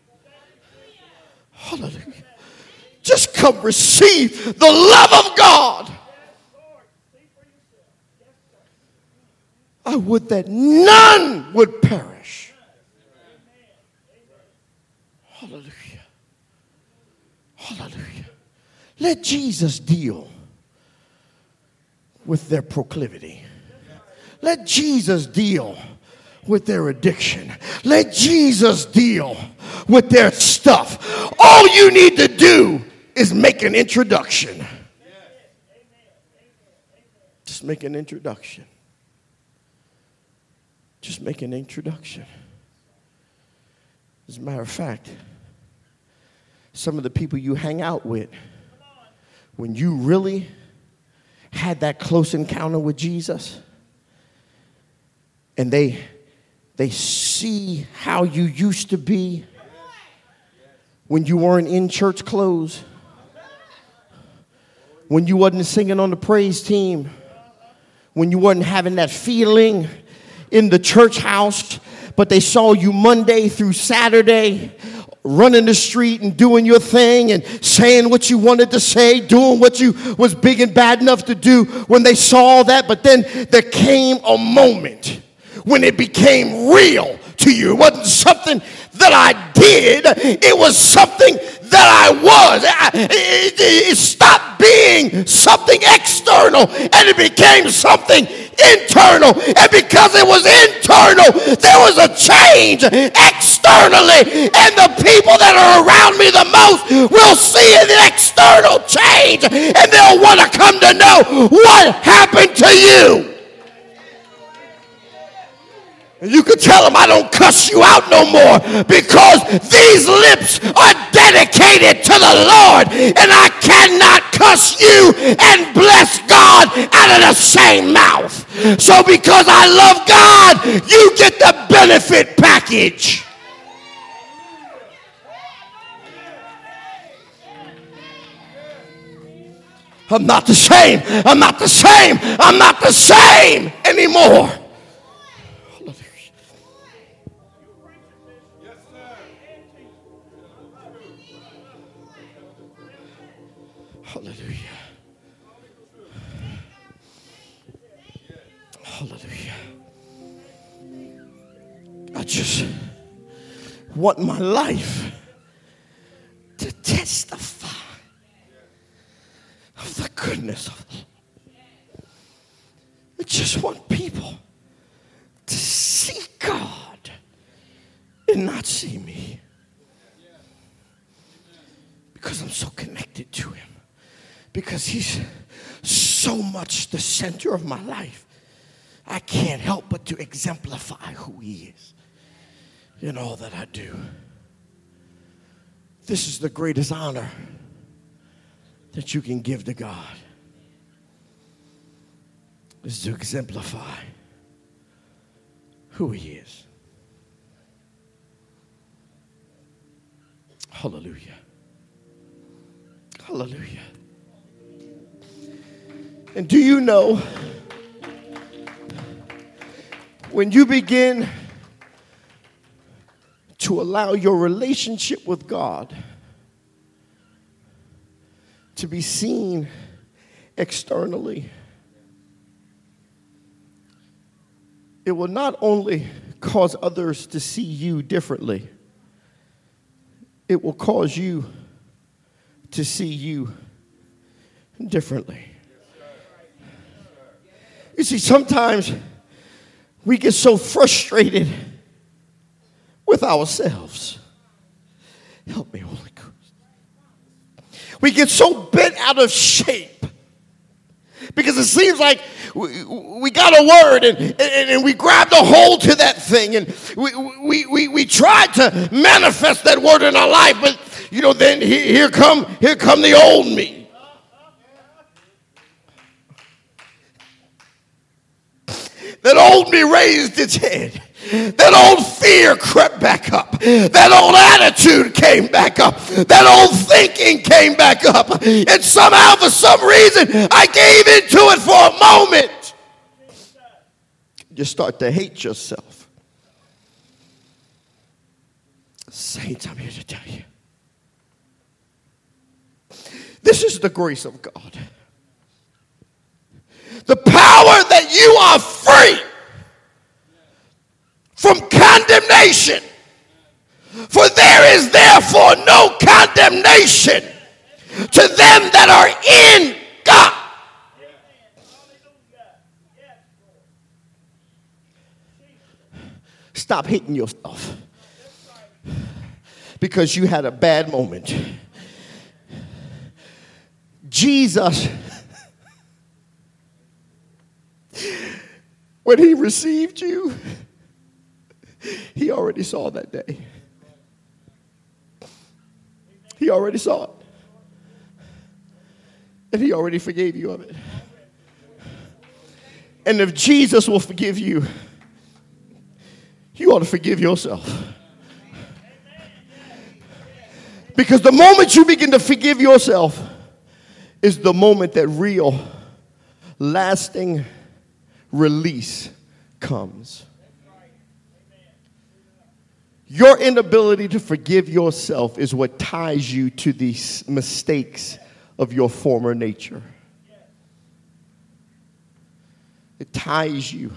Hallelujah. Just come receive the love of God. I would that none would perish. Hallelujah. Hallelujah. Let Jesus deal with their proclivity. Let Jesus deal with their addiction. Let Jesus deal with their stuff. All you need to do is make an introduction. Just make an introduction. Just make an introduction. As a matter of fact, some of the people you hang out with, when you really had that close encounter with Jesus, and they they see how you used to be when you weren't in church clothes, when you wasn't singing on the praise team, when you wasn't having that feeling in the church house, but they saw you Monday through Saturday running the street and doing your thing and saying what you wanted to say, doing what you was big and bad enough to do when they saw that. But then there came a moment when it became real to you. It wasn't something that I did, it was something that I was. It, stopped being something external and it became something internal. And because it was internal, there was a change externally. And the people that are around me the most will see an external change and they'll want to come to know what happened to you. You could tell them I don't cuss you out no more because these lips are dedicated to the Lord and I cannot cuss you and bless God out of the same mouth. So because I love God, you get the benefit package. I'm not the same. I'm not the same. I'm not the same anymore. Just want my life to testify of the goodness of the I just want people to see God and not see me. Because I'm so connected to him, because he's so much the center of my life. I can't help but to exemplify who he is in all that I do. This is the greatest honor that you can give to God is to exemplify who he is. Hallelujah. Hallelujah. And do you know when you begin to allow your relationship with God to be seen externally, it will not only cause others to see you differently, it will cause you to see you differently. You see, sometimes we get so frustrated with ourselves. Help me, Holy Ghost. We get so bent out of shape because it seems like we, we got a word and, and, and, we grabbed a hold to that thing and we, we, we, we tried to manifest that word in our life, but you know, then here, here come here come the old me. That old me raised its head. That old fear crept back up. That old attitude came back up. That old thinking came back up. And somehow, for some reason, I gave into it for a moment. You start to hate yourself. Saints, I'm here to tell you. This is the grace of God. The power that you are free from condemnation. For there is therefore no condemnation to them that are in God. Stop hating yourself because you had a bad moment. Jesus, when he received you, he already saw that day. He already saw it. And he already forgave you of it. And if Jesus will forgive you, you ought to forgive yourself. Because the moment you begin to forgive yourself is the moment that real, lasting release comes. Your inability to forgive yourself is what ties you to the mistakes of your former nature. It ties you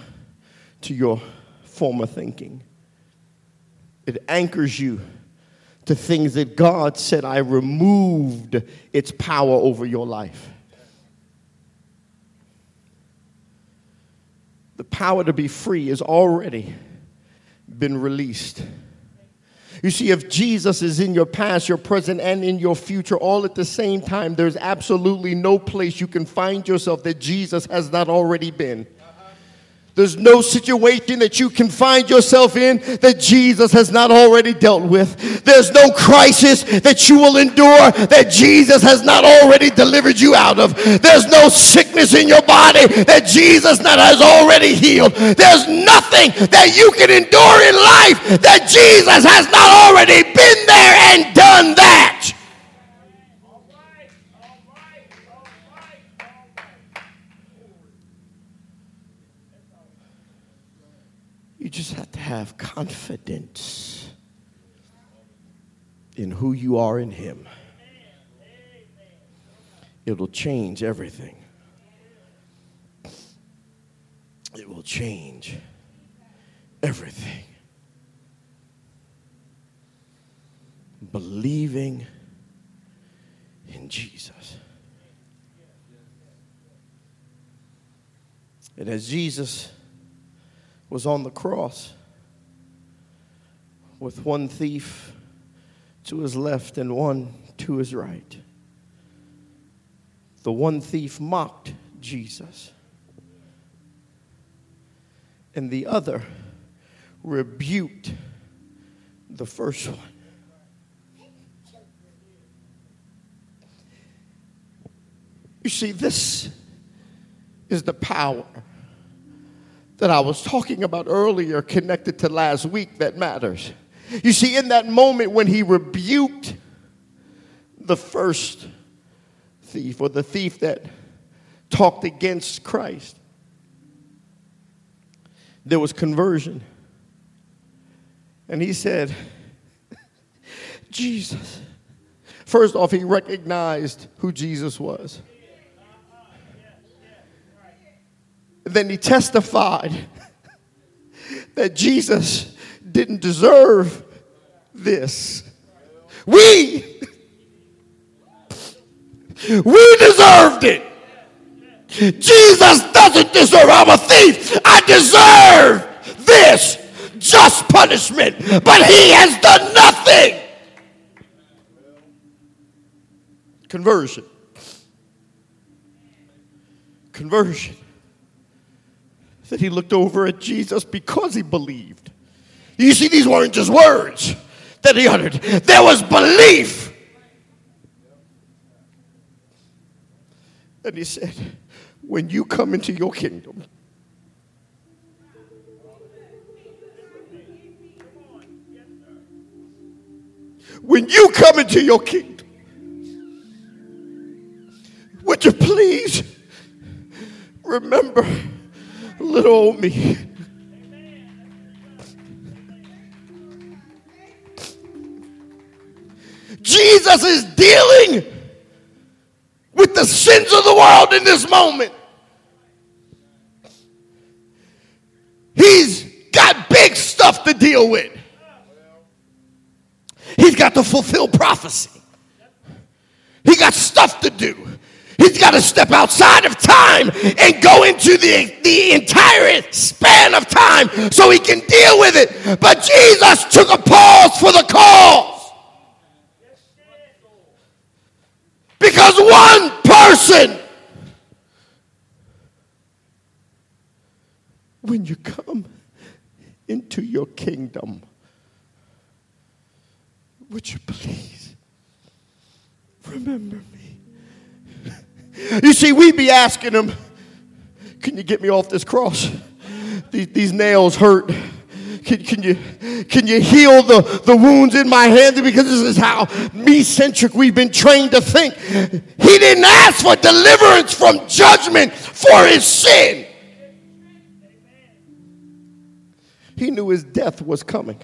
to your former thinking. It anchors you to things that God said, I removed its power over your life. The power to be free has already been released. You see, if Jesus is in your past, your present, and in your future all at the same time, there's absolutely no place you can find yourself that Jesus has not already been. There's no situation that you can find yourself in that Jesus has not already dealt with. There's no crisis that you will endure that Jesus has not already delivered you out of. There's no sickness in your body that Jesus not has already healed. There's nothing that you can endure in life that Jesus has not already been there and done that. You just have to have confidence in who you are in Him. It'll change everything. It will change everything. Believing in Jesus. And as Jesus was on the cross, with one thief to his left and one to his right. The one thief mocked Jesus, and the other rebuked the first one. You see, this is the power that I was talking about earlier, connected to last week, that matters. You see, in that moment when he rebuked the first thief or the thief that talked against Christ, there was conversion. And he said, Jesus. First off, he recognized who Jesus was. Then he testified that Jesus didn't deserve this. We, we deserved it. Jesus doesn't deserve. I'm a thief. I deserve this just punishment, but he has done nothing. Conversion. Conversion. That he looked over at Jesus because he believed. You see, these weren't just words that he uttered, there was belief. And he said, When you come into your kingdom, when you come into your kingdom, would you please remember little old me? Jesus is dealing with the sins of the world in this moment. He's got big stuff to deal with. He's got to fulfill prophecy. He got stuff to do. He's got to step outside of time and go into the, the entire span of time so he can deal with it. But Jesus took a pause for the cause. Because one person, when you come into your kingdom, would you please remember me? You see, we'd be asking him, Can you get me off this cross? These, these nails hurt. Can, can, you, can you heal the, the wounds in my hands? Because this is how me centric we've been trained to think. He didn't ask for deliverance from judgment for his sin. He knew his death was coming.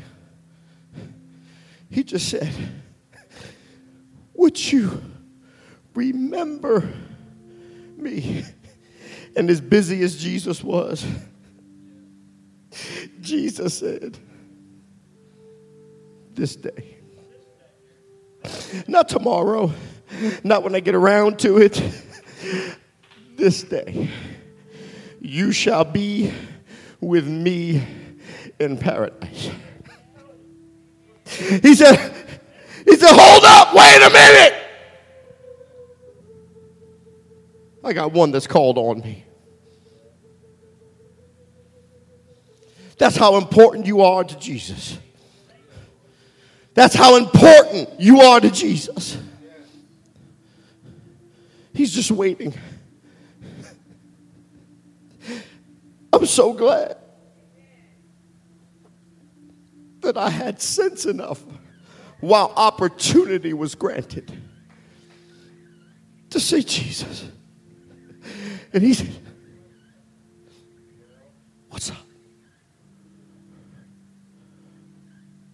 He just said, Would you remember me? And as busy as Jesus was, Jesus said, This day. Not tomorrow, not when I get around to it. This day, you shall be with me in paradise. He said, he said, hold up, wait a minute. I got one that's called on me. That's how important you are to Jesus. That's how important you are to Jesus. He's just waiting. I'm so glad that I had sense enough while opportunity was granted to say, Jesus. And he said, What's up?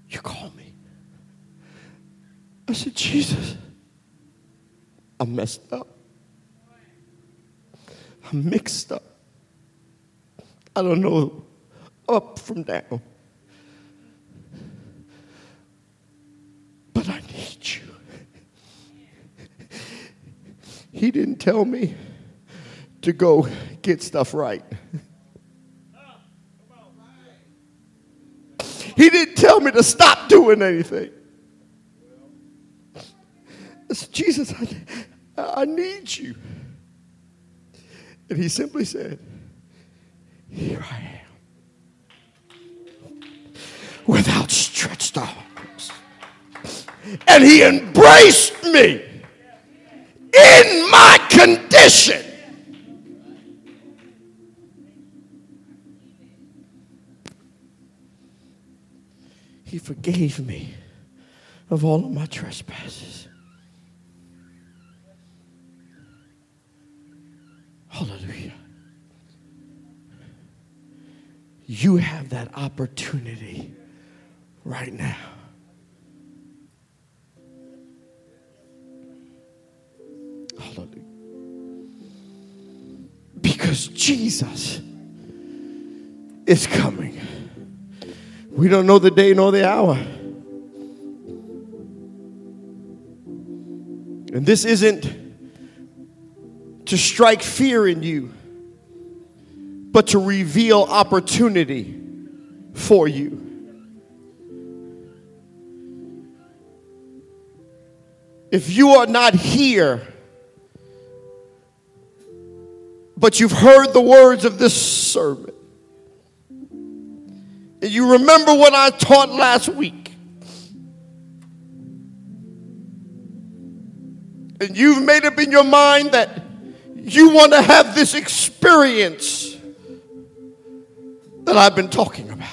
You call me. I said, Jesus, I'm messed up. I'm mixed up. I don't know up from down. But I need you. He didn't tell me to go get stuff right. He didn't tell me to stop doing anything. I said, Jesus, I, I need you. And he simply said, Here I am. With outstretched arms. And he embraced me in my condition. He forgave me of all of my trespasses. Hallelujah. You have that opportunity right now. Hallelujah. Because Jesus is coming. We don't know the day nor the hour. And this isn't to strike fear in you, but to reveal opportunity for you. If you are not here, but you've heard the words of this sermon, and you remember what I taught last week, and you've made up in your mind that you want to have this experience that I've been talking about.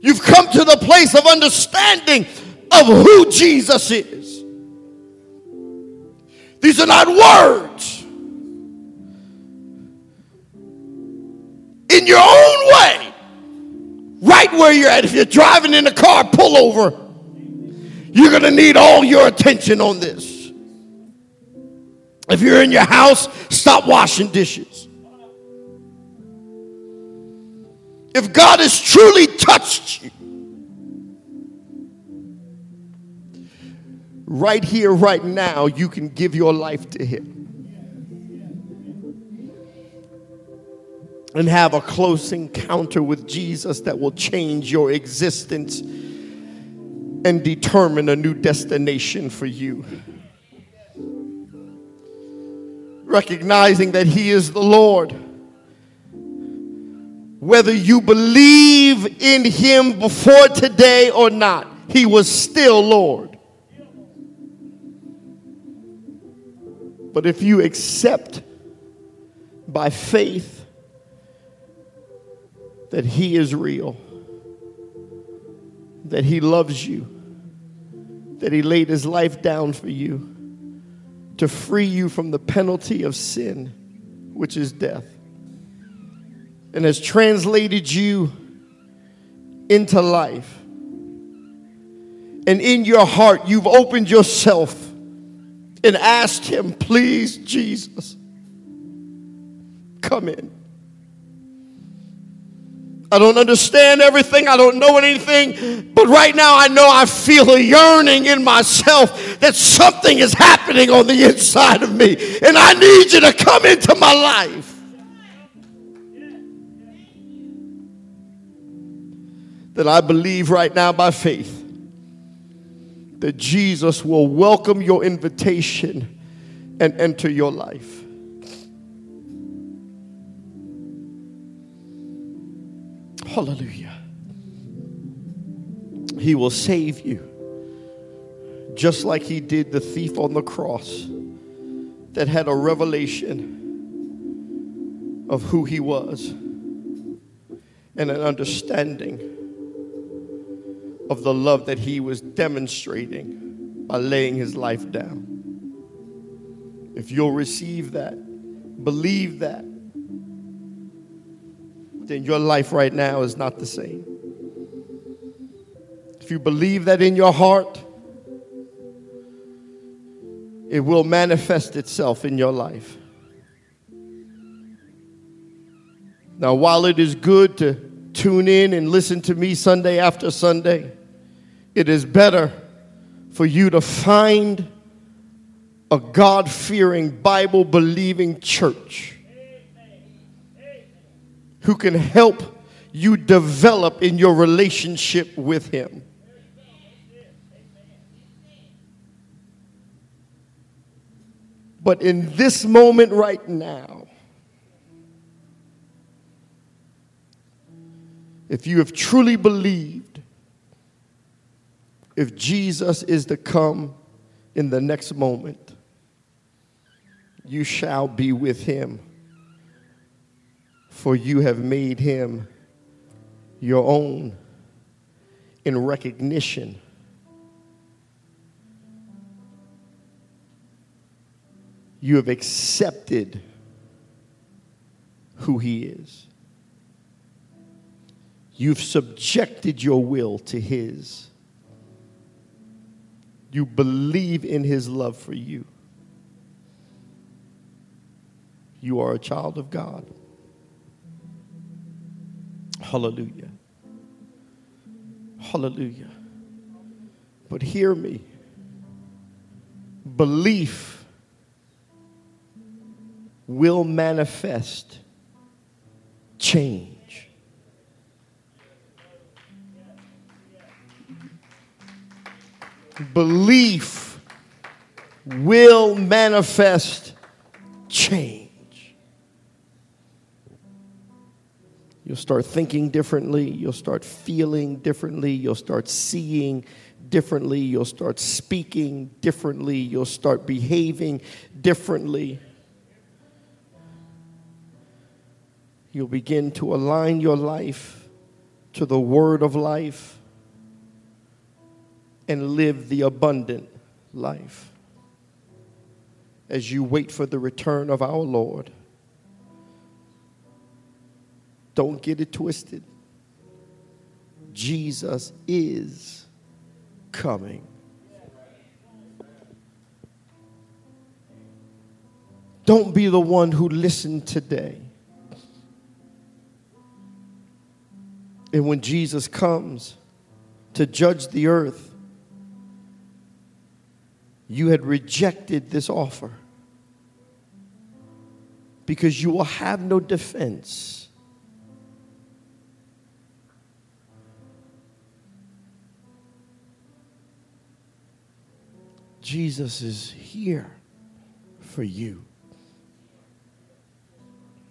You've come to the place of understanding of who Jesus is. These are not words. In your own way, right where you're at, if you're driving in a car, pull over. You're going to need all your attention on this. If you're in your house, stop washing dishes. If God has truly touched you, right here, right now, you can give your life to Him. And have a close encounter with Jesus that will change your existence and determine a new destination for you. Recognizing that He is the Lord whether you believe in him before today or not, he was still Lord. But if you accept by faith that he is real, that he loves you, that he laid his life down for you to free you from the penalty of sin, which is death and has translated you into life. And in your heart, you've opened yourself and asked Him, please, Jesus, come in. I don't understand everything. I don't know anything. But right now, I know I feel a yearning in myself that something is happening on the inside of me. And I need you to come into my life. that I believe right now by faith that Jesus will welcome your invitation and enter your life. Hallelujah. He will save you just like he did the thief on the cross that had a revelation of who he was and an understanding of the love that he was demonstrating by laying his life down. If you'll receive that, believe that, then your life right now is not the same. If you believe that in your heart, it will manifest itself in your life. Now, while it is good to tune in and listen to me Sunday after Sunday, it is better for you to find a God fearing, Bible believing church who can help you develop in your relationship with Him. But in this moment right now, if you have truly believed, if Jesus is to come in the next moment, you shall be with him, for you have made him your own in recognition you have accepted who He is. You've subjected your will to His. You believe in His love for you. You are a child of God. Hallelujah. Hallelujah. But hear me belief will manifest change. Belief will manifest change. You'll start thinking differently. You'll start feeling differently. You'll start seeing differently. You'll start speaking differently. You'll start behaving differently. you'll begin to align your life to the word of life and live the abundant life as you wait for the return of our Lord. Don't get it twisted. Jesus is coming. Don't be the one who listened today And when Jesus comes to judge the earth, you had rejected this offer because you will have no defense. Jesus is here for you.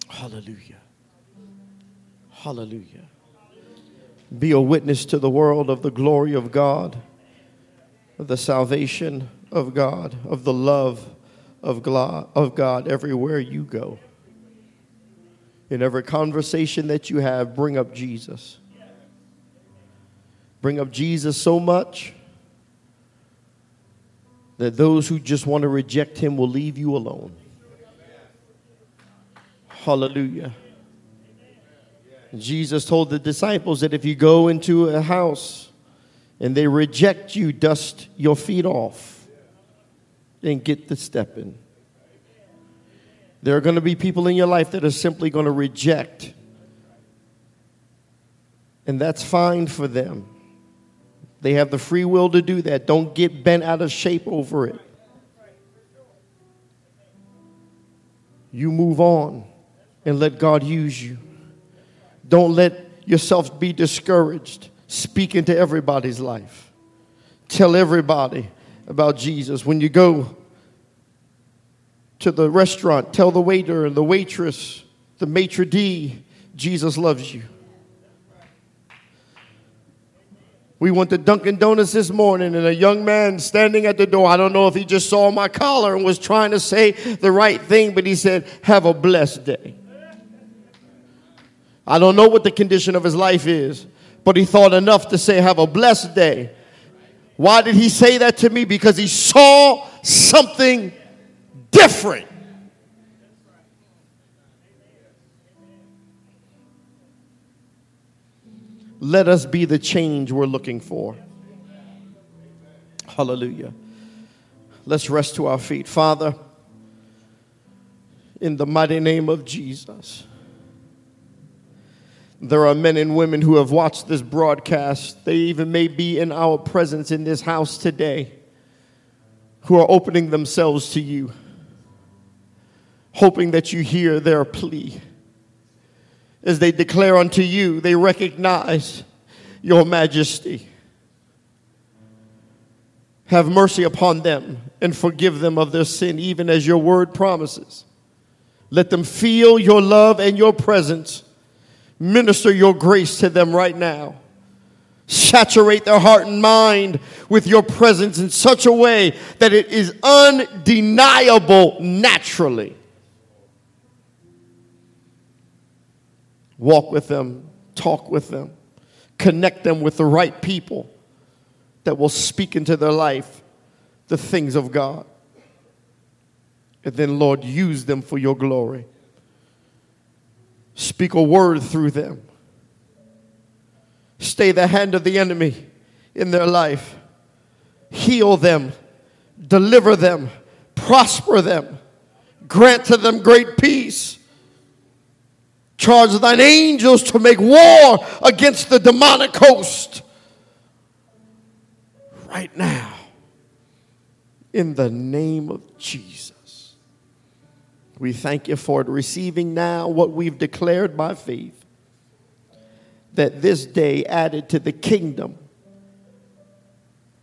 Hallelujah. Hallelujah be a witness to the world of the glory of God, of the salvation of God, of the love of God everywhere you go. In every conversation that you have, bring up Jesus. Bring up Jesus so much that those who just want to reject him will leave you alone. Hallelujah. Jesus told the disciples that if you go into a house and they reject you, dust your feet off and get the step in. There are going to be people in your life that are simply going to reject. And that's fine for them. They have the free will to do that. Don't get bent out of shape over it. You move on and let God use you. Don't let yourself be discouraged. Speak into everybody's life. Tell everybody about Jesus. When you go to the restaurant, tell the waiter and the waitress, the maitre d', Jesus loves you. We went to Dunkin' Donuts this morning, and a young man standing at the door. I don't know if he just saw my collar and was trying to say the right thing, but he said, Have a blessed day. I don't know what the condition of his life is, but he thought enough to say, Have a blessed day. Why did he say that to me? Because he saw something different. Let us be the change we're looking for. Hallelujah. Let's rest to our feet. Father, in the mighty name of Jesus. There are men and women who have watched this broadcast. They even may be in our presence in this house today who are opening themselves to you, hoping that you hear their plea. As they declare unto you, they recognize your majesty. Have mercy upon them and forgive them of their sin, even as your word promises. Let them feel your love and your presence. Minister your grace to them right now. Saturate their heart and mind with your presence in such a way that it is undeniable naturally. Walk with them, talk with them, connect them with the right people that will speak into their life the things of God. And then, Lord, use them for your glory. Speak a word through them. Stay the hand of the enemy in their life. Heal them, deliver them, prosper them, grant to them great peace. Charge thine angels to make war against the demonic host right now in the name of Jesus. We thank you for it, receiving now what we've declared by faith that this day added to the kingdom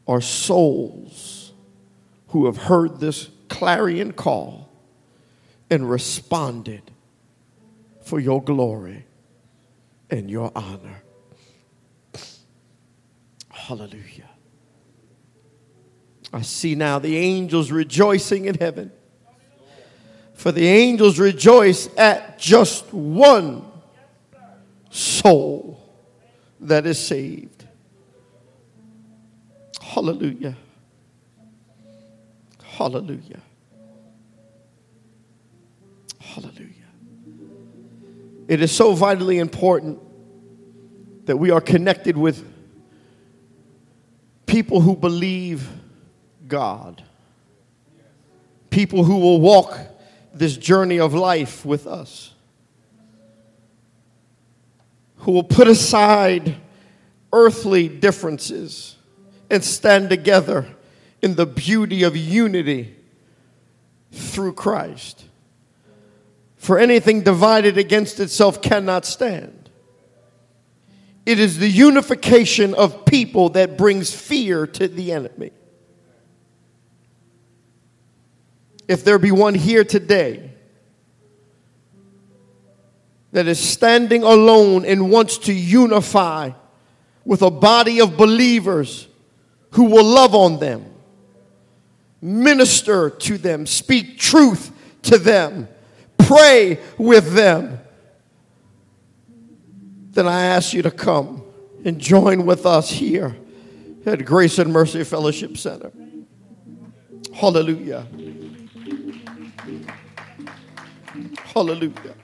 are souls who have heard this clarion call and responded for your glory and your honor. Hallelujah. I see now the angels rejoicing in heaven. For the angels rejoice at just one soul that is saved. Hallelujah. Hallelujah. Hallelujah. It is so vitally important that we are connected with people who believe God, people who will walk this journey of life with us, who will put aside earthly differences and stand together in the beauty of unity through Christ. For anything divided against itself cannot stand. It is the unification of people that brings fear to the enemy. If there be one here today that is standing alone and wants to unify with a body of believers who will love on them, minister to them, speak truth to them, pray with them, then I ask you to come and join with us here at Grace and Mercy Fellowship Center. Hallelujah. Hallelujah.